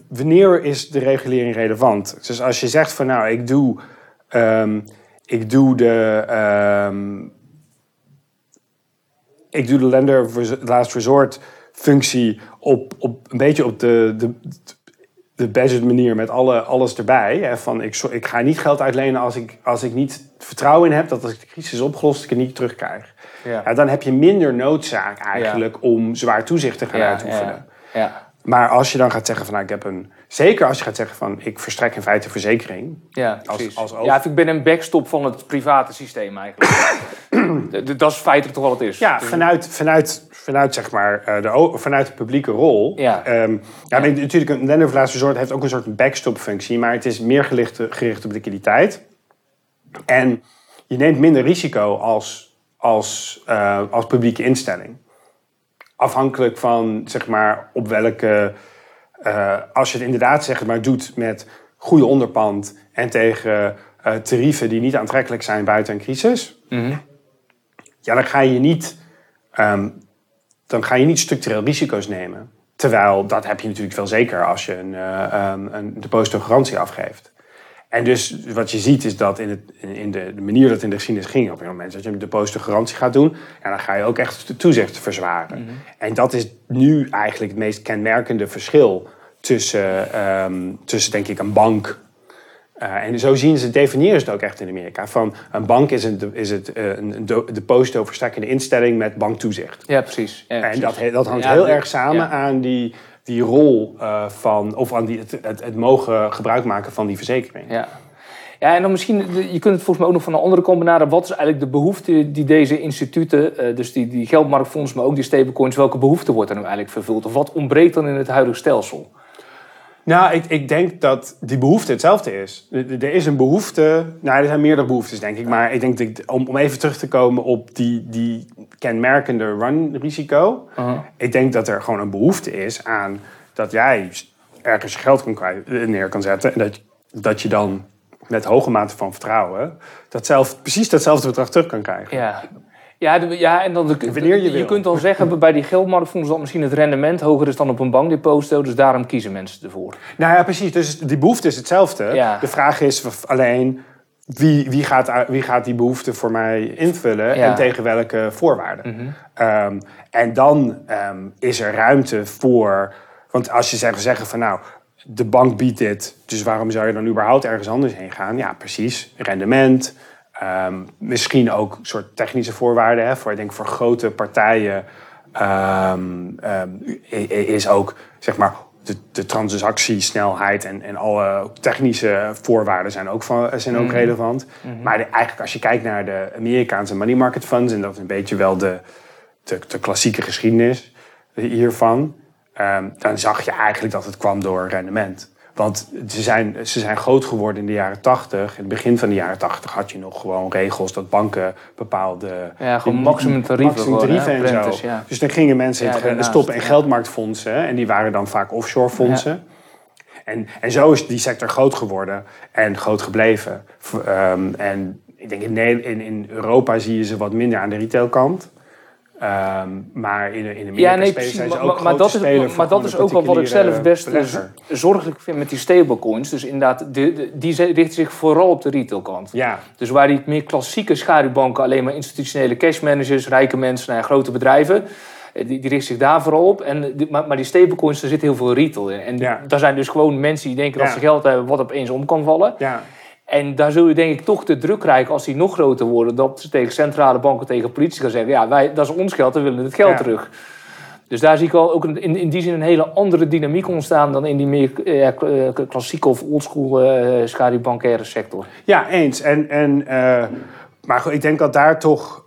Speaker 2: wanneer is de regulering relevant? Dus als je zegt van nou, ik doe, ehm, ik doe de. ehm, ik doe de lender last resort functie op, op een beetje op de, de, de budget manier met alle, alles erbij. Hè, van ik, ik ga niet geld uitlenen als ik, als ik niet vertrouwen in heb dat als ik de crisis is opgelost, ik het niet terugkrijg.
Speaker 1: Ja.
Speaker 2: Ja, dan heb je minder noodzaak eigenlijk om zwaar toezicht te gaan
Speaker 1: Ja,
Speaker 2: uitoefenen.
Speaker 1: ja, ja.
Speaker 2: Maar als je dan gaat zeggen van nou, ik heb een. Zeker als je gaat zeggen van ik verstrek in feite verzekering.
Speaker 1: Ja,
Speaker 2: Als-
Speaker 1: precies.
Speaker 2: als over-
Speaker 1: ja, ik ben een backstop van het private systeem eigenlijk. Dat is feitelijk toch wat het is.
Speaker 2: Ja,
Speaker 1: Dus-
Speaker 2: vanuit, vanuit, vanuit, zeg maar, eh, de, vanuit de publieke rol.
Speaker 1: Ja.
Speaker 2: Ehm, ja, maar Natuurlijk, een lender of laatste resort heeft ook een soort backstop functie. Maar het is meer gericht, gericht op liquiditeit. En je neemt minder risico als, als, eh, als publieke instelling. Afhankelijk van, zeg maar, op welke... eh, als je het inderdaad, zeg maar, doet met goede onderpand... en tegen eh, tarieven die niet aantrekkelijk zijn buiten een crisis...
Speaker 1: Mhm.
Speaker 2: ja, dan ga je niet... ehm, dan ga je niet structureel risico's nemen. Terwijl dat heb je natuurlijk wel zeker als je een, eh um, een depositogarantie afgeeft. En dus wat je ziet is dat in, het, in de, de manier dat het in de geschiedenis ging... op een moment dat je een depositogarantie gaat doen... Ja, dan ga je ook echt de toezicht verzwaren. En dat is nu eigenlijk het meest kenmerkende verschil... tussen, ehm, tussen denk ik, een bank... Uh, en zo zien ze, definiëren ze het ook echt in Amerika. Van een bank is, een, is het uh, een depositoverstrekkende instelling met banktoezicht.
Speaker 1: Ja, precies. Ja,
Speaker 2: en
Speaker 1: precies.
Speaker 2: dat, dat hangt
Speaker 1: Ja,
Speaker 2: heel erg samen
Speaker 1: ja.
Speaker 2: aan die, die rol uh, van, of aan die, het, het, mogen gebruik maken van die verzekering.
Speaker 1: Ja. Ja, en dan misschien, je kunt het volgens mij ook nog van een andere kant benaderen. Wat is eigenlijk de behoefte die deze instituten, uh, dus die, die geldmarktfondsen, maar ook die stablecoins, welke behoefte wordt er nu eigenlijk vervuld? Of wat ontbreekt dan in het huidige stelsel?
Speaker 2: Nou, ik, ik denk dat die behoefte hetzelfde is. Er, er is een behoefte, nou, er zijn meerdere behoeftes, denk ik. Maar ik denk dat, om, om even terug te komen op die, die kenmerkende run-risico.
Speaker 1: Uh -huh.
Speaker 2: Ik denk dat er gewoon een behoefte is aan dat jij ergens je geld kan kwijt, neer kan zetten. En dat, dat je dan met hoge mate van vertrouwen datzelfde, precies datzelfde bedrag terug kan krijgen.
Speaker 1: Ja. Ja, de, ja, en dan de,
Speaker 2: Wanneer je
Speaker 1: je
Speaker 2: wil.
Speaker 1: kunt dan zeggen bij die geldmarktfondsen dat misschien het rendement hoger is dan op een bankdeposito, dus daarom kiezen mensen ervoor.
Speaker 2: Nou ja, precies. Dus die behoefte is hetzelfde.
Speaker 1: Ja.
Speaker 2: De vraag is alleen wie, wie, gaat, wie gaat die behoefte voor mij invullen
Speaker 1: Ja.
Speaker 2: en tegen welke voorwaarden.
Speaker 1: Mhm.
Speaker 2: Ehm, en dan ehm, is er ruimte voor. Want als je zegt zeggen van nou, de bank biedt dit, dus waarom zou je dan überhaupt ergens anders heen gaan? Ja, precies. Rendement. Ehm, misschien ook soort technische voorwaarden. Hè, voor, ik denk voor grote partijen ehm, ehm, is ook zeg maar de, de transactiesnelheid en, en alle technische voorwaarden zijn ook, van, zijn ook
Speaker 1: Mhm.
Speaker 2: relevant. Maar de- eigenlijk als je kijkt naar de Amerikaanse money market funds, en dat is een beetje wel de, de, de klassieke geschiedenis hiervan, dan zag je eigenlijk dat het kwam door rendement. Want ze zijn, ze zijn groot geworden in de jaren 80. In het begin van de jaren 80 had je nog gewoon regels dat banken bepaalde
Speaker 1: Ja, gewoon maximum tarieven
Speaker 2: maximum en zo.
Speaker 1: ja.
Speaker 2: Dus dan gingen mensen
Speaker 1: Ja,
Speaker 2: stoppen in geldmarktfondsen. En die waren dan vaak offshore fondsen. En, en zo is die sector groot geworden en groot gebleven. Ehm, en ik denk in, in Europa zie je ze wat minder aan de retailkant. Ehm, maar in, in Amerika
Speaker 1: Ja, nee, precies.
Speaker 2: zijn ze
Speaker 1: Maar,
Speaker 2: ook
Speaker 1: maar, maar dat is, maar, dat is ook wel wat ik zelf best z- zorgelijk vind met die stablecoins. Dus inderdaad, de, de- die richten zich vooral op de retailkant.
Speaker 2: Ja,
Speaker 1: Dus waar die meer klassieke schaduwbanken alleen maar institutionele cashmanagers, rijke mensen, ja, grote bedrijven, eh, die, die richten zich daar vooral op. En, die- maar, maar die stablecoins, daar zit heel veel retail in. En
Speaker 2: Ja.
Speaker 1: daar zijn dus gewoon mensen die denken dat
Speaker 2: Ja.
Speaker 1: ze geld hebben wat opeens om kan vallen.
Speaker 2: ja.
Speaker 1: En daar zul je denk ik toch de druk krijgen als die nog groter worden. Dat ze tegen centrale banken, tegen politie gaan zeggen: ja, wij, dat is ons geld, we willen het geld
Speaker 2: Ja.
Speaker 1: terug. Dus daar zie ik al ook in, in die zin een hele andere dynamiek ontstaan dan in die meer eh, eh, klassieke of oldschool eh schaduwbankaire sector.
Speaker 2: Ja, eens. En, en, maar ik denk dat daar toch.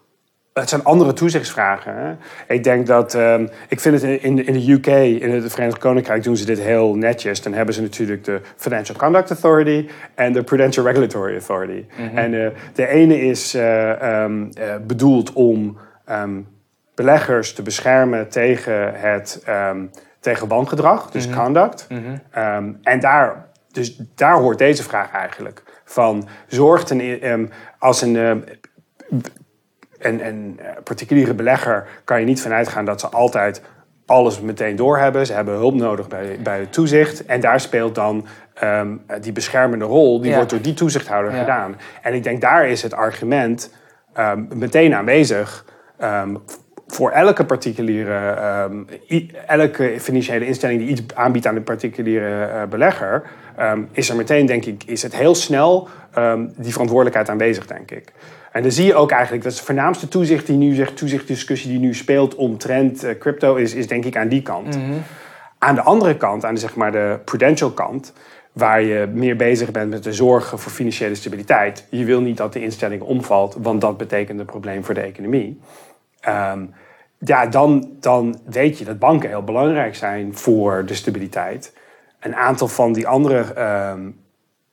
Speaker 2: Het zijn andere toezichtsvragen. Hè? Ik denk dat. ehm, ik vind het in, in de UK, in het Verenigd Koninkrijk, doen ze dit heel netjes. Dan hebben ze natuurlijk de Financial Conduct Authority en de Prudential Regulatory Authority. En eh, de ene is eh, ehm, eh, bedoeld om ehm, beleggers te beschermen tegen het. tegen wangedrag, dus conduct. Ehm, en daar, dus daar hoort deze vraag eigenlijk. Van zorgt een, als een, een, een eh, particuliere belegger kan je niet vanuit gaan dat ze altijd alles meteen doorhebben. Ze hebben hulp nodig bij, bij het toezicht. En daar speelt dan ehm, die beschermende rol, die
Speaker 1: Ja.
Speaker 2: wordt door die toezichthouder
Speaker 1: Ja.
Speaker 2: gedaan. En ik denk daar is het argument ehm, meteen aanwezig. ehm, voor elke particuliere, elke financiële instelling die iets aanbiedt aan de particuliere eh, belegger, is er meteen, denk ik, is het heel snel die verantwoordelijkheid aanwezig, denk ik. En dan zie je ook eigenlijk, dat is de voornaamste toezicht die nu zegt, toezichtdiscussie die nu speelt omtrent eh, crypto, is, is denk ik aan die kant. Aan de andere kant, aan de, zeg maar de prudential kant, waar je meer bezig bent met de zorgen voor financiële stabiliteit. Je wil niet dat de instelling omvalt, want dat betekent een probleem voor de economie. Ehm, ja, dan, dan weet je dat banken heel belangrijk zijn voor de stabiliteit. Een aantal van die andere, ehm,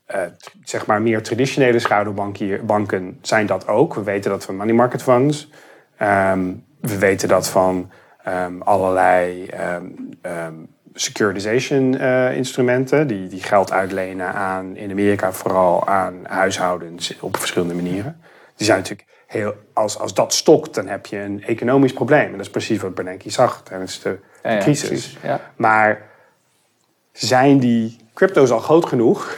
Speaker 2: eh, zeg maar meer traditionele schouderbanken banken zijn dat ook. We weten dat van money market funds. Ehm, we weten dat van ehm, allerlei ehm, securitization eh, instrumenten. Die, die geld uitlenen aan, in Amerika vooral aan huishoudens op verschillende manieren. Die zijn natuurlijk heel, als, als dat stokt, dan heb je een economisch probleem. En dat is precies wat Bernanke zag tijdens de, de
Speaker 1: Ja, ja,
Speaker 2: crisis.
Speaker 1: precies, ja.
Speaker 2: Maar zijn die crypto's al groot genoeg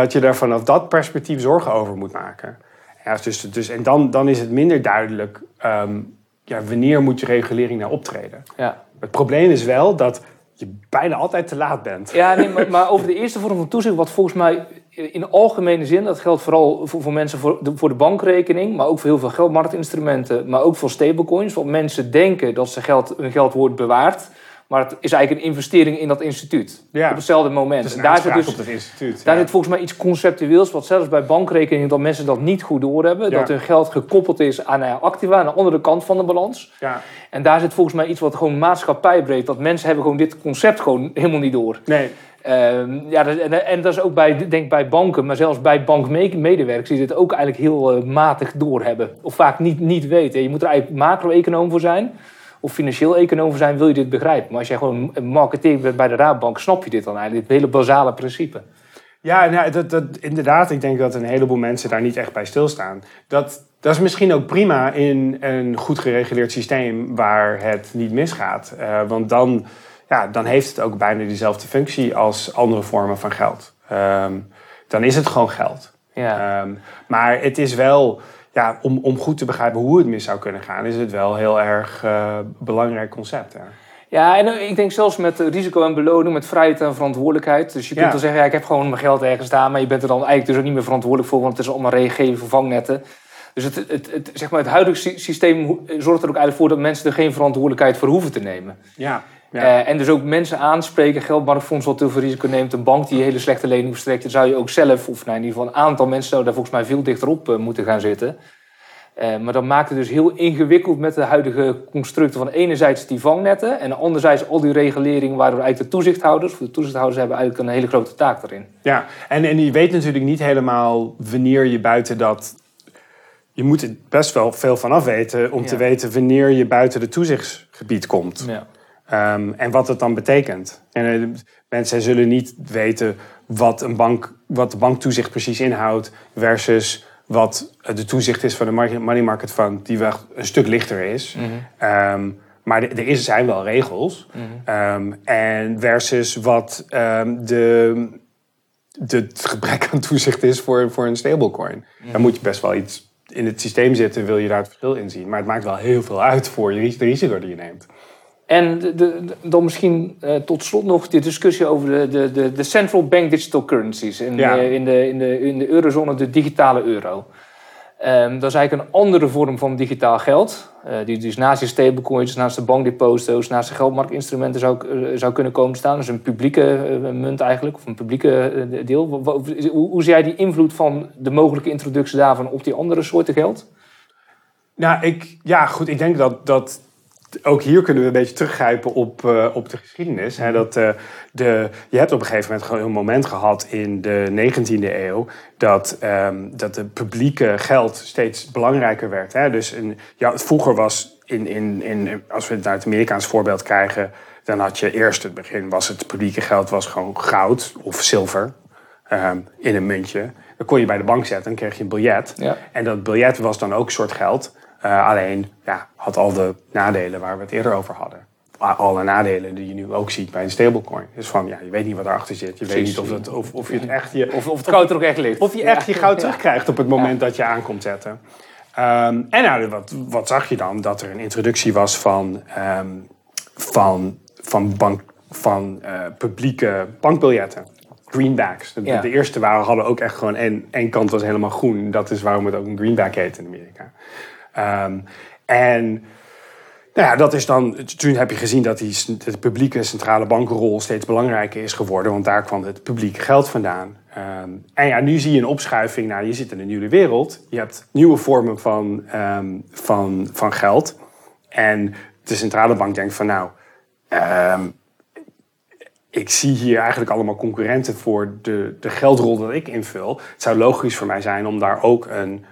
Speaker 2: dat je er vanaf dat perspectief zorgen over moet maken? Ja, dus, dus, en dan, dan is het minder duidelijk ehm, ja, wanneer moet je regulering nou optreden.
Speaker 1: Ja.
Speaker 2: Het probleem is wel dat je bijna altijd te laat bent.
Speaker 1: Ja, nee, maar, maar over de eerste vorm van toezicht, wat volgens mij in algemene zin, dat geldt vooral voor, voor mensen voor de, voor de bankrekening, maar ook voor heel veel geldmarktinstrumenten, maar ook voor stablecoins. Want mensen denken dat ze geld, hun geld wordt bewaard, maar het is eigenlijk een investering in dat instituut.
Speaker 2: Ja.
Speaker 1: Op hetzelfde moment. En daar zit dus
Speaker 2: op het instituut.
Speaker 1: daar
Speaker 2: ja.
Speaker 1: zit volgens mij iets conceptueels, wat zelfs bij bankrekeningen, dat mensen dat niet goed doorhebben.
Speaker 2: Ja.
Speaker 1: Dat hun geld gekoppeld is aan eh, activa, aan de andere kant van de balans.
Speaker 2: ja.
Speaker 1: En daar zit volgens mij iets wat gewoon maatschappij breekt. Dat mensen hebben gewoon dit concept gewoon helemaal niet door.
Speaker 2: Nee,
Speaker 1: Ehm, ja, en, en dat is ook bij, denk bij banken, maar zelfs bij bankmedewerkers die dit ook eigenlijk heel eh, matig doorhebben. Of vaak niet, niet weten. Je moet er eigenlijk macro-econoom voor zijn. Of financieel econoom zijn, wil je dit begrijpen. Maar als jij gewoon een marketeer bent bij de Raadbank, snap je dit dan eigenlijk. Dit hele basale principe.
Speaker 2: Ja, nou, dat, dat, inderdaad. Ik denk dat een heleboel mensen daar niet echt bij stilstaan. Dat, dat is misschien ook prima in een goed gereguleerd systeem waar het niet misgaat. Eh, want dan, ja, dan heeft het ook bijna diezelfde functie als andere vormen van geld. Ehm, dan is het gewoon geld.
Speaker 1: Ja.
Speaker 2: Ehm, maar het is wel, ja, om, om goed te begrijpen hoe het mis zou kunnen gaan, is het wel heel erg eh, belangrijk concept. Hè?
Speaker 1: Ja, en eh, ik denk zelfs met eh, risico en beloning, met vrijheid en verantwoordelijkheid. Dus je kunt
Speaker 2: Ja.
Speaker 1: wel zeggen, ja, ik heb gewoon mijn geld ergens staan, maar je bent er dan eigenlijk dus ook niet meer verantwoordelijk voor, want het is allemaal reageren voor vangnetten. Dus het, het, het, zeg maar het huidige sy- systeem zorgt er ook eigenlijk voor dat mensen er geen verantwoordelijkheid voor hoeven te nemen.
Speaker 2: Ja. Ja.
Speaker 1: Eh, en dus ook mensen aanspreken, geldmarktfonds wat te veel risico neemt, een bank die een hele slechte lening verstrekt, dan zou je ook zelf, of nou, in ieder geval een aantal mensen zouden daar volgens mij veel dichterop eh, moeten gaan zitten. Eh, maar dat maakt het dus heel ingewikkeld met de huidige constructen van enerzijds die vangnetten en anderzijds al die regulering waardoor eigenlijk de toezichthouders, voor de toezichthouders hebben eigenlijk een hele grote taak daarin.
Speaker 2: Ja, en, en je weet natuurlijk niet helemaal wanneer je buiten dat. Je moet er best wel veel van af weten om te weten wanneer je buiten het toezichtsgebied komt.
Speaker 1: Ja.
Speaker 2: Ehm, en wat het dan betekent. En eh, mensen zullen niet weten wat, een bank, wat de banktoezicht precies inhoudt versus wat de toezicht is van de money market fund, die wel een stuk lichter is. Ehm, maar er is, zijn wel regels. Ehm, en versus wat de, de, het gebrek aan toezicht is voor, voor een stablecoin. Dan moet je best wel iets in het systeem zitten, wil je daar het verschil in zien. Maar het maakt wel heel veel uit voor je, de risico die je neemt.
Speaker 1: En de, dan misschien eh, tot slot nog de discussie over de, de, de, de central bank digital currencies. In,
Speaker 2: Ja.
Speaker 1: de, in, de, in, de, in de eurozone de digitale euro. Ehm, dat is eigenlijk een andere vorm van digitaal geld. eh, die dus naast de stablecoins, naast de bankdeposito's, naast de geldmarktinstrumenten zou, eh, zou kunnen komen staan. Dus een publieke eh, munt eigenlijk, of een publieke eh, deel. Hoe, hoe zie jij die invloed van de mogelijke introductie daarvan op die andere soorten geld?
Speaker 2: Nou, ik, ja, goed. Ik denk dat, dat ook hier kunnen we een beetje teruggrijpen op, eh, op de geschiedenis. Hè, dat, eh, de, je hebt op een gegeven moment gewoon een moment gehad in de 19e eeuw dat, ehm, dat de publieke geld steeds belangrijker werd. Hè. Dus een, ja, vroeger was, in, in, in, als we het naar het Amerikaans voorbeeld krijgen, dan had je eerst het begin was het publieke geld was gewoon goud of zilver ehm, in een muntje. Dan kon je bij de bank zetten en kreeg je een biljet.
Speaker 1: Ja.
Speaker 2: En dat biljet was dan ook een soort geld. Eh, alleen ja, had al de nadelen waar we het eerder over hadden. Alle nadelen die je nu ook ziet bij een stablecoin. Dus van, ja, je weet niet wat erachter zit. Je weet niet of, het, of, of je het echt... Je,
Speaker 1: Of, of het goud er ook echt ligt?
Speaker 2: of je echt je goud terugkrijgt op het moment dat je aankomt zetten. Ehm, en nou, wat, wat zag je dan? Dat er een introductie was van, ehm, van, van, bank, van uh, publieke bankbiljetten. Greenbacks. De,
Speaker 1: Ja.
Speaker 2: de eerste waren, hadden ook echt gewoon één, één kant was helemaal groen. Dat is waarom het ook een greenback heet in Amerika. Ehm, en nou ja, dat is dan, toen heb je gezien dat die, de publieke centrale bankenrol steeds belangrijker is geworden, want daar kwam het publiek geld vandaan. Ehm, en ja, nu zie je een opschuiving. Nou, je zit in een nieuwe wereld. Je hebt nieuwe vormen van, ehm, van, van geld. En de centrale bank denkt van nou, ik zie hier eigenlijk allemaal concurrenten voor de, de geldrol dat ik invul. Het zou logisch voor mij zijn om daar ook een,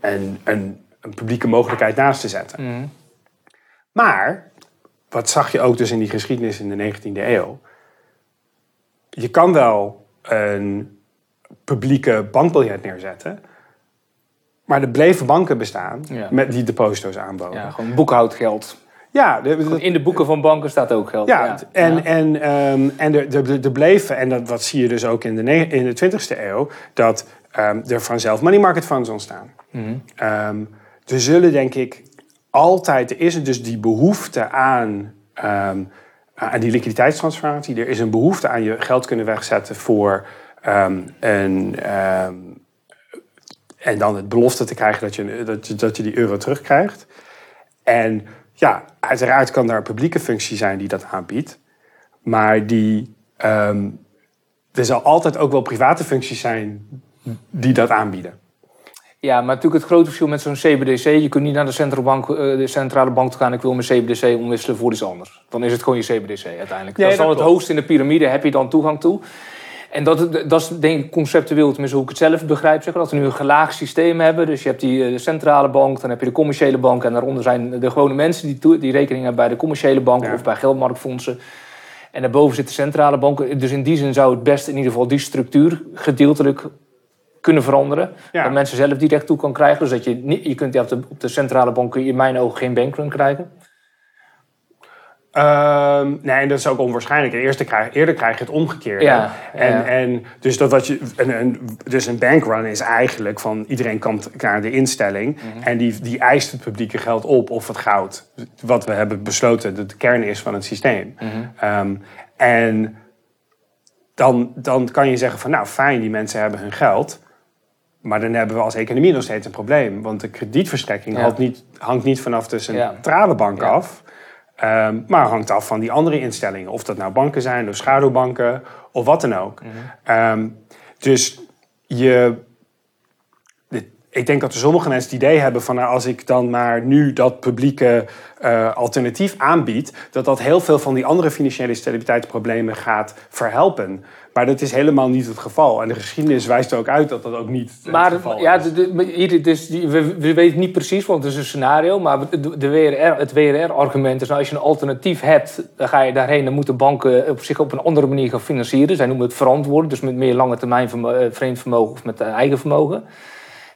Speaker 2: een, een, een publieke mogelijkheid naast te zetten. Maar, wat zag je ook dus in die geschiedenis in de 19e eeuw? Je kan wel een publieke bankbiljet neerzetten, maar er bleven banken bestaan
Speaker 1: Ja.
Speaker 2: met die deposito's aanboden.
Speaker 1: Ja, gewoon boekhoudhoudgeld.
Speaker 2: ja de- de-
Speaker 1: In de boeken van banken staat ook geld.
Speaker 2: ja, en,
Speaker 1: Ja.
Speaker 2: en, ehm, en er, er, bleven, en dat, dat zie je dus ook in de, ne- in de 20e eeuw, dat ehm, er vanzelf money market funds ontstaan.
Speaker 1: Mhm.
Speaker 2: Ehm, er zullen denk ik altijd, er is dus die behoefte aan, ehm, aan die liquiditeitstransformatie. Er is een behoefte aan je geld kunnen wegzetten voor ehm, een. ehm, en dan het belofte te krijgen dat je, dat, je, dat je die euro terugkrijgt. En ja, uiteraard kan daar een publieke functie zijn die dat aanbiedt. Maar die, er zal altijd ook wel private functies zijn die dat aanbieden.
Speaker 1: Ja, maar natuurlijk het grote verschil met zo'n CBDC. Je kunt niet naar de centrale bank, eh, de centrale bank toe gaan. Ik wil mijn CBDC omwisselen voor iets anders. Dan is het gewoon je CBDC uiteindelijk.
Speaker 2: Nee,
Speaker 1: dat is dan het hoogste in de piramide. Heb je dan toegang toe. En dat, dat is denk ik conceptueel, tenminste hoe ik het zelf begrijp. Zeg, dat we nu een gelaagd systeem hebben. Dus je hebt die eh, de centrale bank, dan heb je de commerciële bank. En daaronder zijn de gewone mensen die, die rekening hebben bij de commerciële bank
Speaker 2: Ja.
Speaker 1: of bij geldmarktfondsen. En daarboven zit de centrale bank. Dus in die zin zou het best in ieder geval die structuur gedeeltelijk kunnen veranderen.
Speaker 2: Ja.
Speaker 1: Dat mensen zelf direct toe kan krijgen. Dus dat je, niet, je kunt ja, op, de, op de centrale bank kun je in mijn ogen geen bankrun krijgen.
Speaker 2: Ehm, nee, en dat is ook onwaarschijnlijk. Eerst krijg, eerder krijg je het omgekeerde.
Speaker 1: Ja,
Speaker 2: en,
Speaker 1: ja.
Speaker 2: en dus, dat wat je, een, een, dus een bankrun is eigenlijk van iedereen komt naar de instelling
Speaker 1: Mhm.
Speaker 2: en die, die eist het publieke geld op of het goud. Wat we hebben besloten dat de kern is van het systeem.
Speaker 1: Mhm.
Speaker 2: Ehm, en dan, dan kan je zeggen van nou fijn, die mensen hebben hun geld. Maar dan hebben we als economie nog steeds een probleem. Want de kredietverstrekking
Speaker 1: Ja.
Speaker 2: hangt, niet, hangt niet vanaf de
Speaker 1: Ja.
Speaker 2: centrale bank
Speaker 1: Ja.
Speaker 2: af. Ehm, maar hangt af van die andere instellingen. Of dat nou banken zijn, of schaduwbanken, of wat dan ook.
Speaker 1: Mhm.
Speaker 2: Ehm, dus je, ik denk dat er sommige mensen het idee hebben van... Nou, als ik dan maar nu dat publieke eh, alternatief aanbied... dat dat heel veel van die andere financiële stabiliteitsproblemen gaat verhelpen. Maar dat is helemaal niet het geval. En de geschiedenis wijst er ook uit dat dat ook niet het
Speaker 1: Maar
Speaker 2: geval
Speaker 1: ja,
Speaker 2: is.
Speaker 1: de, de- hier, dus we, we weten niet precies, want het is een scenario. Maar de, WRR, het WRR-argument is, nou, als je een alternatief hebt, dan ga je daarheen. Dan moeten banken op zich op een andere manier gaan financieren. Zij noemen het verantwoord, dus met meer lange termijn eh, vreemd vermogen of met eh, eigen vermogen.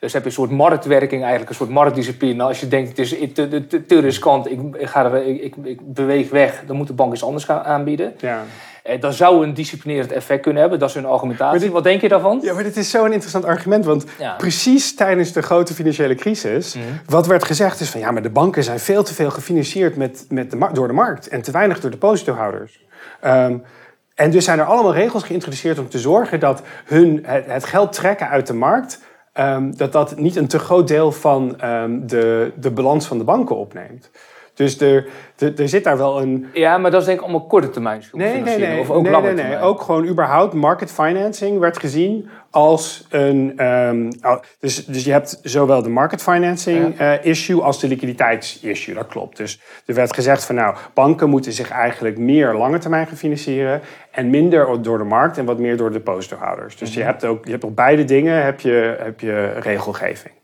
Speaker 1: Dus heb je een soort marktwerking, eigenlijk een soort marktdiscipline. Nou, als je denkt, het is te, te, riskant, ik, ik, ga er, ik, ik, ik beweeg weg, dan moet de bank iets anders gaan aanbieden.
Speaker 2: Ja.
Speaker 1: Eh, dat zou een disciplinerend effect kunnen hebben, dat is hun argumentatie.
Speaker 2: Dit-
Speaker 1: Wat denk je daarvan?
Speaker 2: Ja, maar dit is zo'n interessant argument. Want
Speaker 1: Ja.
Speaker 2: precies tijdens de grote financiële crisis... wat werd gezegd is van... ja, maar de banken zijn veel te veel gefinancierd met, met de, door de markt... en te weinig door depositohouders. Ehm, en dus zijn er allemaal regels geïntroduceerd om te zorgen... dat hun, het, het geld trekken uit de markt... ehm, dat dat niet een te groot deel van ehm, de, de balans van de banken opneemt. Dus er, er, er zit daar wel een...
Speaker 1: Ja, maar dat is denk ik allemaal korte termijn
Speaker 2: Nee, nee, nee.
Speaker 1: Of ook
Speaker 2: nee,
Speaker 1: lange
Speaker 2: nee, nee.
Speaker 1: termijn.
Speaker 2: Ook gewoon überhaupt market financing werd gezien als een... ehm, al- dus, dus je hebt zowel de market financing eh, issue als de liquiditeitsissue. Dat klopt. Dus er werd gezegd van nou, banken moeten zich eigenlijk meer lange termijn gaan financieren... en minder door de markt en wat meer door de depositohouders. Dus je, hebt ook, je hebt op beide dingen heb je, heb je regelgeving.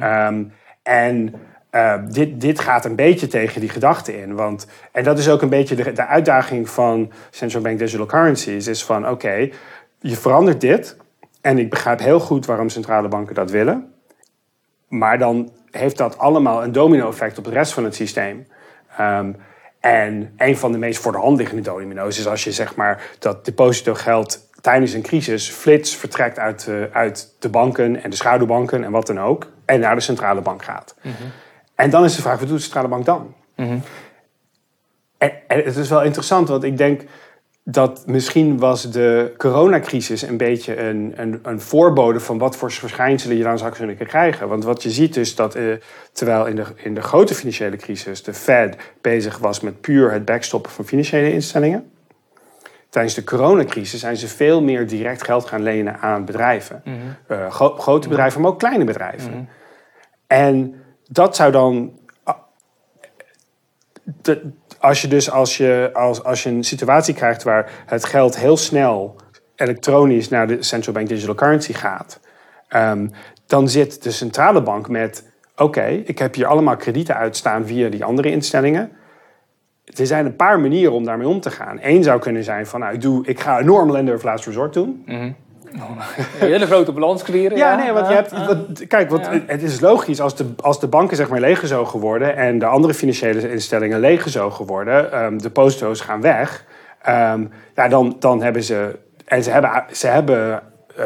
Speaker 2: Ehm, en... eh, dit, dit gaat een beetje tegen die gedachte in. Want, en dat is ook een beetje de, de uitdaging van central bank digital currencies. Is van oké, je verandert dit. En ik begrijp heel goed waarom centrale banken dat willen. Maar dan heeft dat allemaal een domino-effect op de rest van het systeem. Ehm, en een van de meest voor de hand liggende domino's is als je zeg maar dat depositogeld tijdens een crisis flits vertrekt uit, de- uit de banken en de schaduwbanken en wat dan ook. en naar de centrale bank gaat. En dan is de vraag, wat doet de centrale bank dan? En, en het is wel interessant, want ik denk dat misschien was de coronacrisis een beetje een, een, een voorbode van wat voor verschijnselen je dan zou kunnen krijgen. Want wat je ziet is dat eh, terwijl in de, in de grote financiële crisis de Fed bezig was met puur het backstoppen van financiële instellingen, tijdens de coronacrisis zijn ze veel meer direct geld gaan lenen aan bedrijven. Eh, gro- grote bedrijven, maar ook kleine bedrijven. En dat zou dan als je dus als je, als, als je een situatie krijgt waar het geld heel snel elektronisch naar de central bank digital currency gaat, ehm, dan zit de centrale bank met: oké, ik heb hier allemaal kredieten uitstaan via die andere instellingen. Er zijn een paar manieren om daarmee om te gaan. Eén zou kunnen zijn van, nou, ik, doe, ik ga enorm lender of last resort doen.
Speaker 1: Een hele grote balans creëren.
Speaker 2: Ja, nee, want je
Speaker 1: Ja.
Speaker 2: hebt. wat- kijk, want
Speaker 1: Ja.
Speaker 2: het is logisch als de, als de banken zeg maar leeggezogen worden en de andere financiële instellingen leeggezogen worden, ehm, de posto's gaan weg, ehm, ja, dan, dan hebben ze. En ze hebben, ze hebben eh,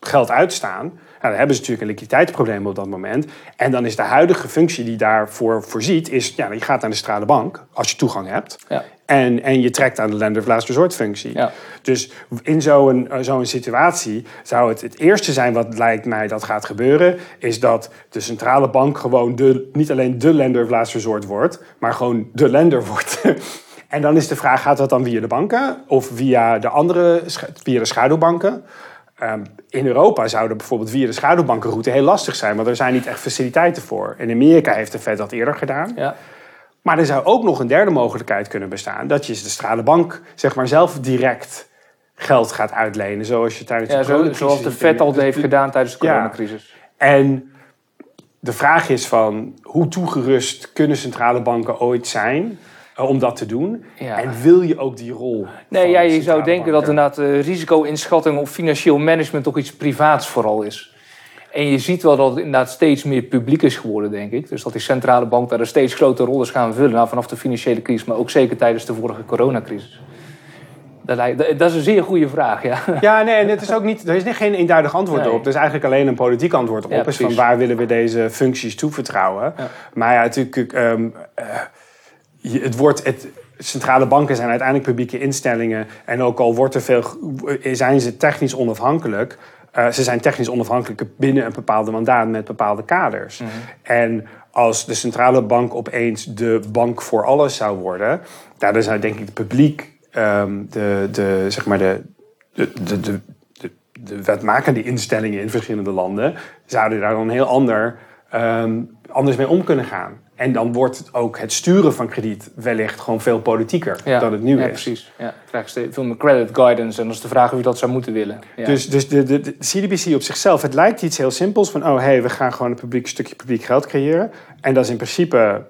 Speaker 2: geld uitstaan. Ja, dan hebben ze natuurlijk een liquiditeitsprobleem op dat moment. En dan is de huidige functie die daarvoor voorziet, is ja, je gaat naar de centrale bank als je toegang hebt.
Speaker 1: Ja.
Speaker 2: En, en je trekt aan de lender of last resort functie.
Speaker 1: Ja.
Speaker 2: Dus in zo'n eh, zo'n situatie zou het het eerste zijn wat lijkt mij dat gaat gebeuren, is dat de centrale bank gewoon de, niet alleen de lender of last resort wordt, maar gewoon de lender wordt. en dan is de vraag, gaat dat dan via de banken of via de andere, via de schaduwbanken? Ehm, in Europa zou dat bijvoorbeeld via de schaduwbankenroute heel lastig zijn, want er zijn niet echt faciliteiten voor. In Amerika heeft de Fed dat eerder gedaan.
Speaker 1: Ja.
Speaker 2: Maar er zou ook nog een derde mogelijkheid kunnen bestaan. Dat je de centrale bank zeg maar, zelf direct geld gaat uitlenen. Zoals je tijdens
Speaker 1: Ja,
Speaker 2: de
Speaker 1: zo,
Speaker 2: coronacrisis...
Speaker 1: zoals de Fed al heeft gedaan tijdens de
Speaker 2: Ja.
Speaker 1: coronacrisis.
Speaker 2: En de vraag is van hoe toegerust kunnen centrale banken ooit zijn om dat te doen?
Speaker 1: Ja.
Speaker 2: En wil je ook die rol?
Speaker 1: Nee, ja, je zou denken dat inderdaad uh, risico-inschatting of financieel management toch iets privaats vooral is. En je ziet wel dat het inderdaad steeds meer publiek is geworden, denk ik. Dus dat die centrale bank daar een steeds grotere rol is gaan vullen. Nou, vanaf de financiële crisis, maar ook zeker tijdens de vorige coronacrisis. Dat, lijkt- dat is een zeer goede vraag, ja.
Speaker 2: Ja, nee, en het is ook niet, er is niet geen eenduidig antwoord
Speaker 1: Nee.
Speaker 2: op. Er is eigenlijk alleen een politiek antwoord op.
Speaker 1: Ja,
Speaker 2: is van waar willen we deze functies toevertrouwen?
Speaker 1: Ja.
Speaker 2: Maar ja, natuurlijk, ehm, eh, het wordt... Het, centrale banken zijn uiteindelijk publieke instellingen. En ook al wordt er veel, zijn ze technisch onafhankelijk... eh, ze zijn technisch onafhankelijk binnen een bepaalde mandaat met bepaalde kaders. En als de centrale bank opeens de bank voor alles zou worden... Dan zou denk ik het publiek, ehm, de, de, zeg maar de, de, de, de, de, de wetmakende instellingen in verschillende landen... zouden daar dan heel ander, ehm, anders mee om kunnen gaan. En dan wordt ook het sturen van krediet wellicht gewoon veel politieker
Speaker 1: ja.
Speaker 2: dan het nu
Speaker 1: ja,
Speaker 2: is.
Speaker 1: precies. Ja, je krijgt steeds veel meer credit guidance. En dat is de vraag of je dat zou moeten willen. Ja.
Speaker 2: Dus, dus de, de, de CDBC op zichzelf, het lijkt iets heel simpels van... oh, hey, we gaan gewoon een publiek, stukje publiek geld creëren. En dat is in principe...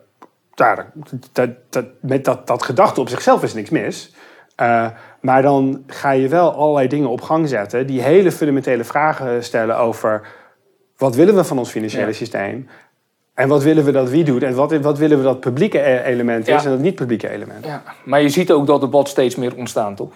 Speaker 2: Daar, dat, dat, met dat, dat gedachte op zichzelf is niks mis. Uh, maar dan ga je wel allerlei dingen op gang zetten... die hele fundamentele vragen stellen over... wat willen we van ons financiële systeem... En wat willen we dat wie doet? En wat, wat willen we dat publieke e- element is
Speaker 1: Ja.
Speaker 2: en dat niet publieke element?
Speaker 1: ja. Maar je ziet ook dat debat steeds meer ontstaan, toch?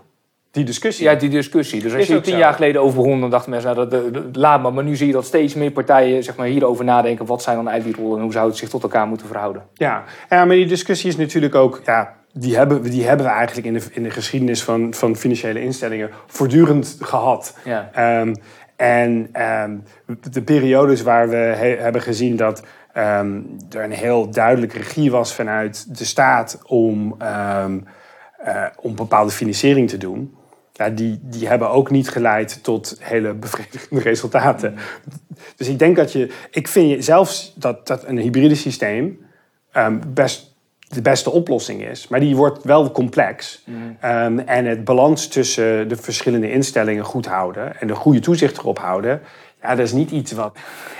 Speaker 2: Die discussie.
Speaker 1: Ja, die discussie. Dus als
Speaker 2: Is
Speaker 1: je tien
Speaker 2: zo.
Speaker 1: jaar geleden over begon, dan dachten mensen, nou, dat, dat- laat maar. Maar nu zie je dat steeds meer partijen zeg maar, hierover nadenken. Wat zijn dan eigenlijk die rollen en hoe zou het zich tot elkaar moeten verhouden?
Speaker 2: Ja. ja, maar die discussie is natuurlijk ook... Ja, die, hebben, we- die hebben we eigenlijk in de, in de geschiedenis van, van financiële instellingen voortdurend gehad.
Speaker 1: Ja.
Speaker 2: Ehm, en ehm, de periodes waar we he- hebben gezien dat ehm, er een heel duidelijke regie was vanuit de staat om, ehm, eh, om bepaalde financiering te doen. Ja, die, die hebben ook niet geleid tot hele bevredigende resultaten. Dus ik denk dat je. Ik vind zelfs dat, dat een hybride systeem ehm, best de beste oplossing is. Maar die wordt wel complex. Ehm, en het balans tussen de verschillende instellingen goed houden en de goede toezicht erop houden. Ja, dat is niet iets wat.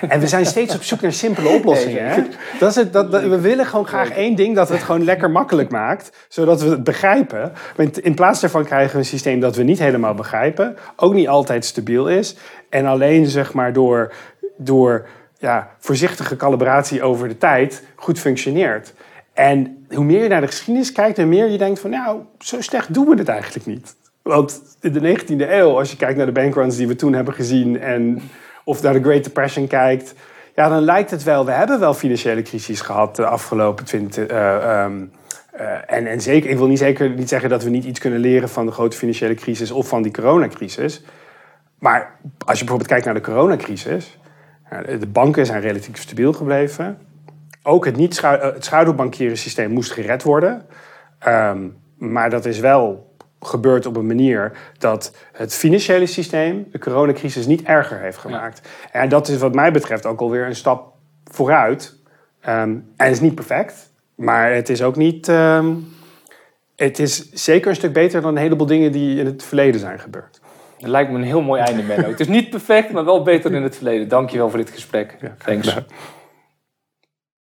Speaker 2: En we zijn steeds op zoek naar simpele oplossingen. Hè? Dat is het, dat, dat- we willen gewoon graag één ding dat het gewoon lekker makkelijk maakt, zodat we het begrijpen. Want in plaats daarvan krijgen we een systeem dat we niet helemaal begrijpen, ook niet altijd stabiel is. En alleen zeg maar door, door ja, voorzichtige calibratie over de tijd goed functioneert. En hoe meer je naar de geschiedenis kijkt, hoe meer je denkt van nou, zo slecht doen we het eigenlijk niet. Want in de 19e eeuw, als je kijkt naar de bankruns die we toen hebben gezien en of naar de Great Depression kijkt, ja, dan lijkt het wel, we hebben wel financiële crisis gehad de afgelopen 20. eh, ehm, eh, en, en zeker, ik wil niet, zeker niet zeggen dat we niet iets kunnen leren van de grote financiële crisis of van die coronacrisis. Maar als je bijvoorbeeld kijkt naar de coronacrisis, ja, de banken zijn relatief stabiel gebleven. Ook het, niet eh, het systeem moest gered worden. Ehm, maar dat is wel gebeurd op een manier dat het financiële systeem de coronacrisis niet erger heeft gemaakt. En dat is wat mij betreft ook alweer een stap vooruit. Ehm, en het is niet perfect, maar het is ook niet. ehm, het is zeker een stuk beter dan een heleboel dingen die in het verleden zijn gebeurd.
Speaker 1: Dat lijkt me een heel mooi einde, Menno. Het is niet perfect, maar wel beter in het verleden. Dankjewel voor dit gesprek. Thanks.
Speaker 2: gedaan.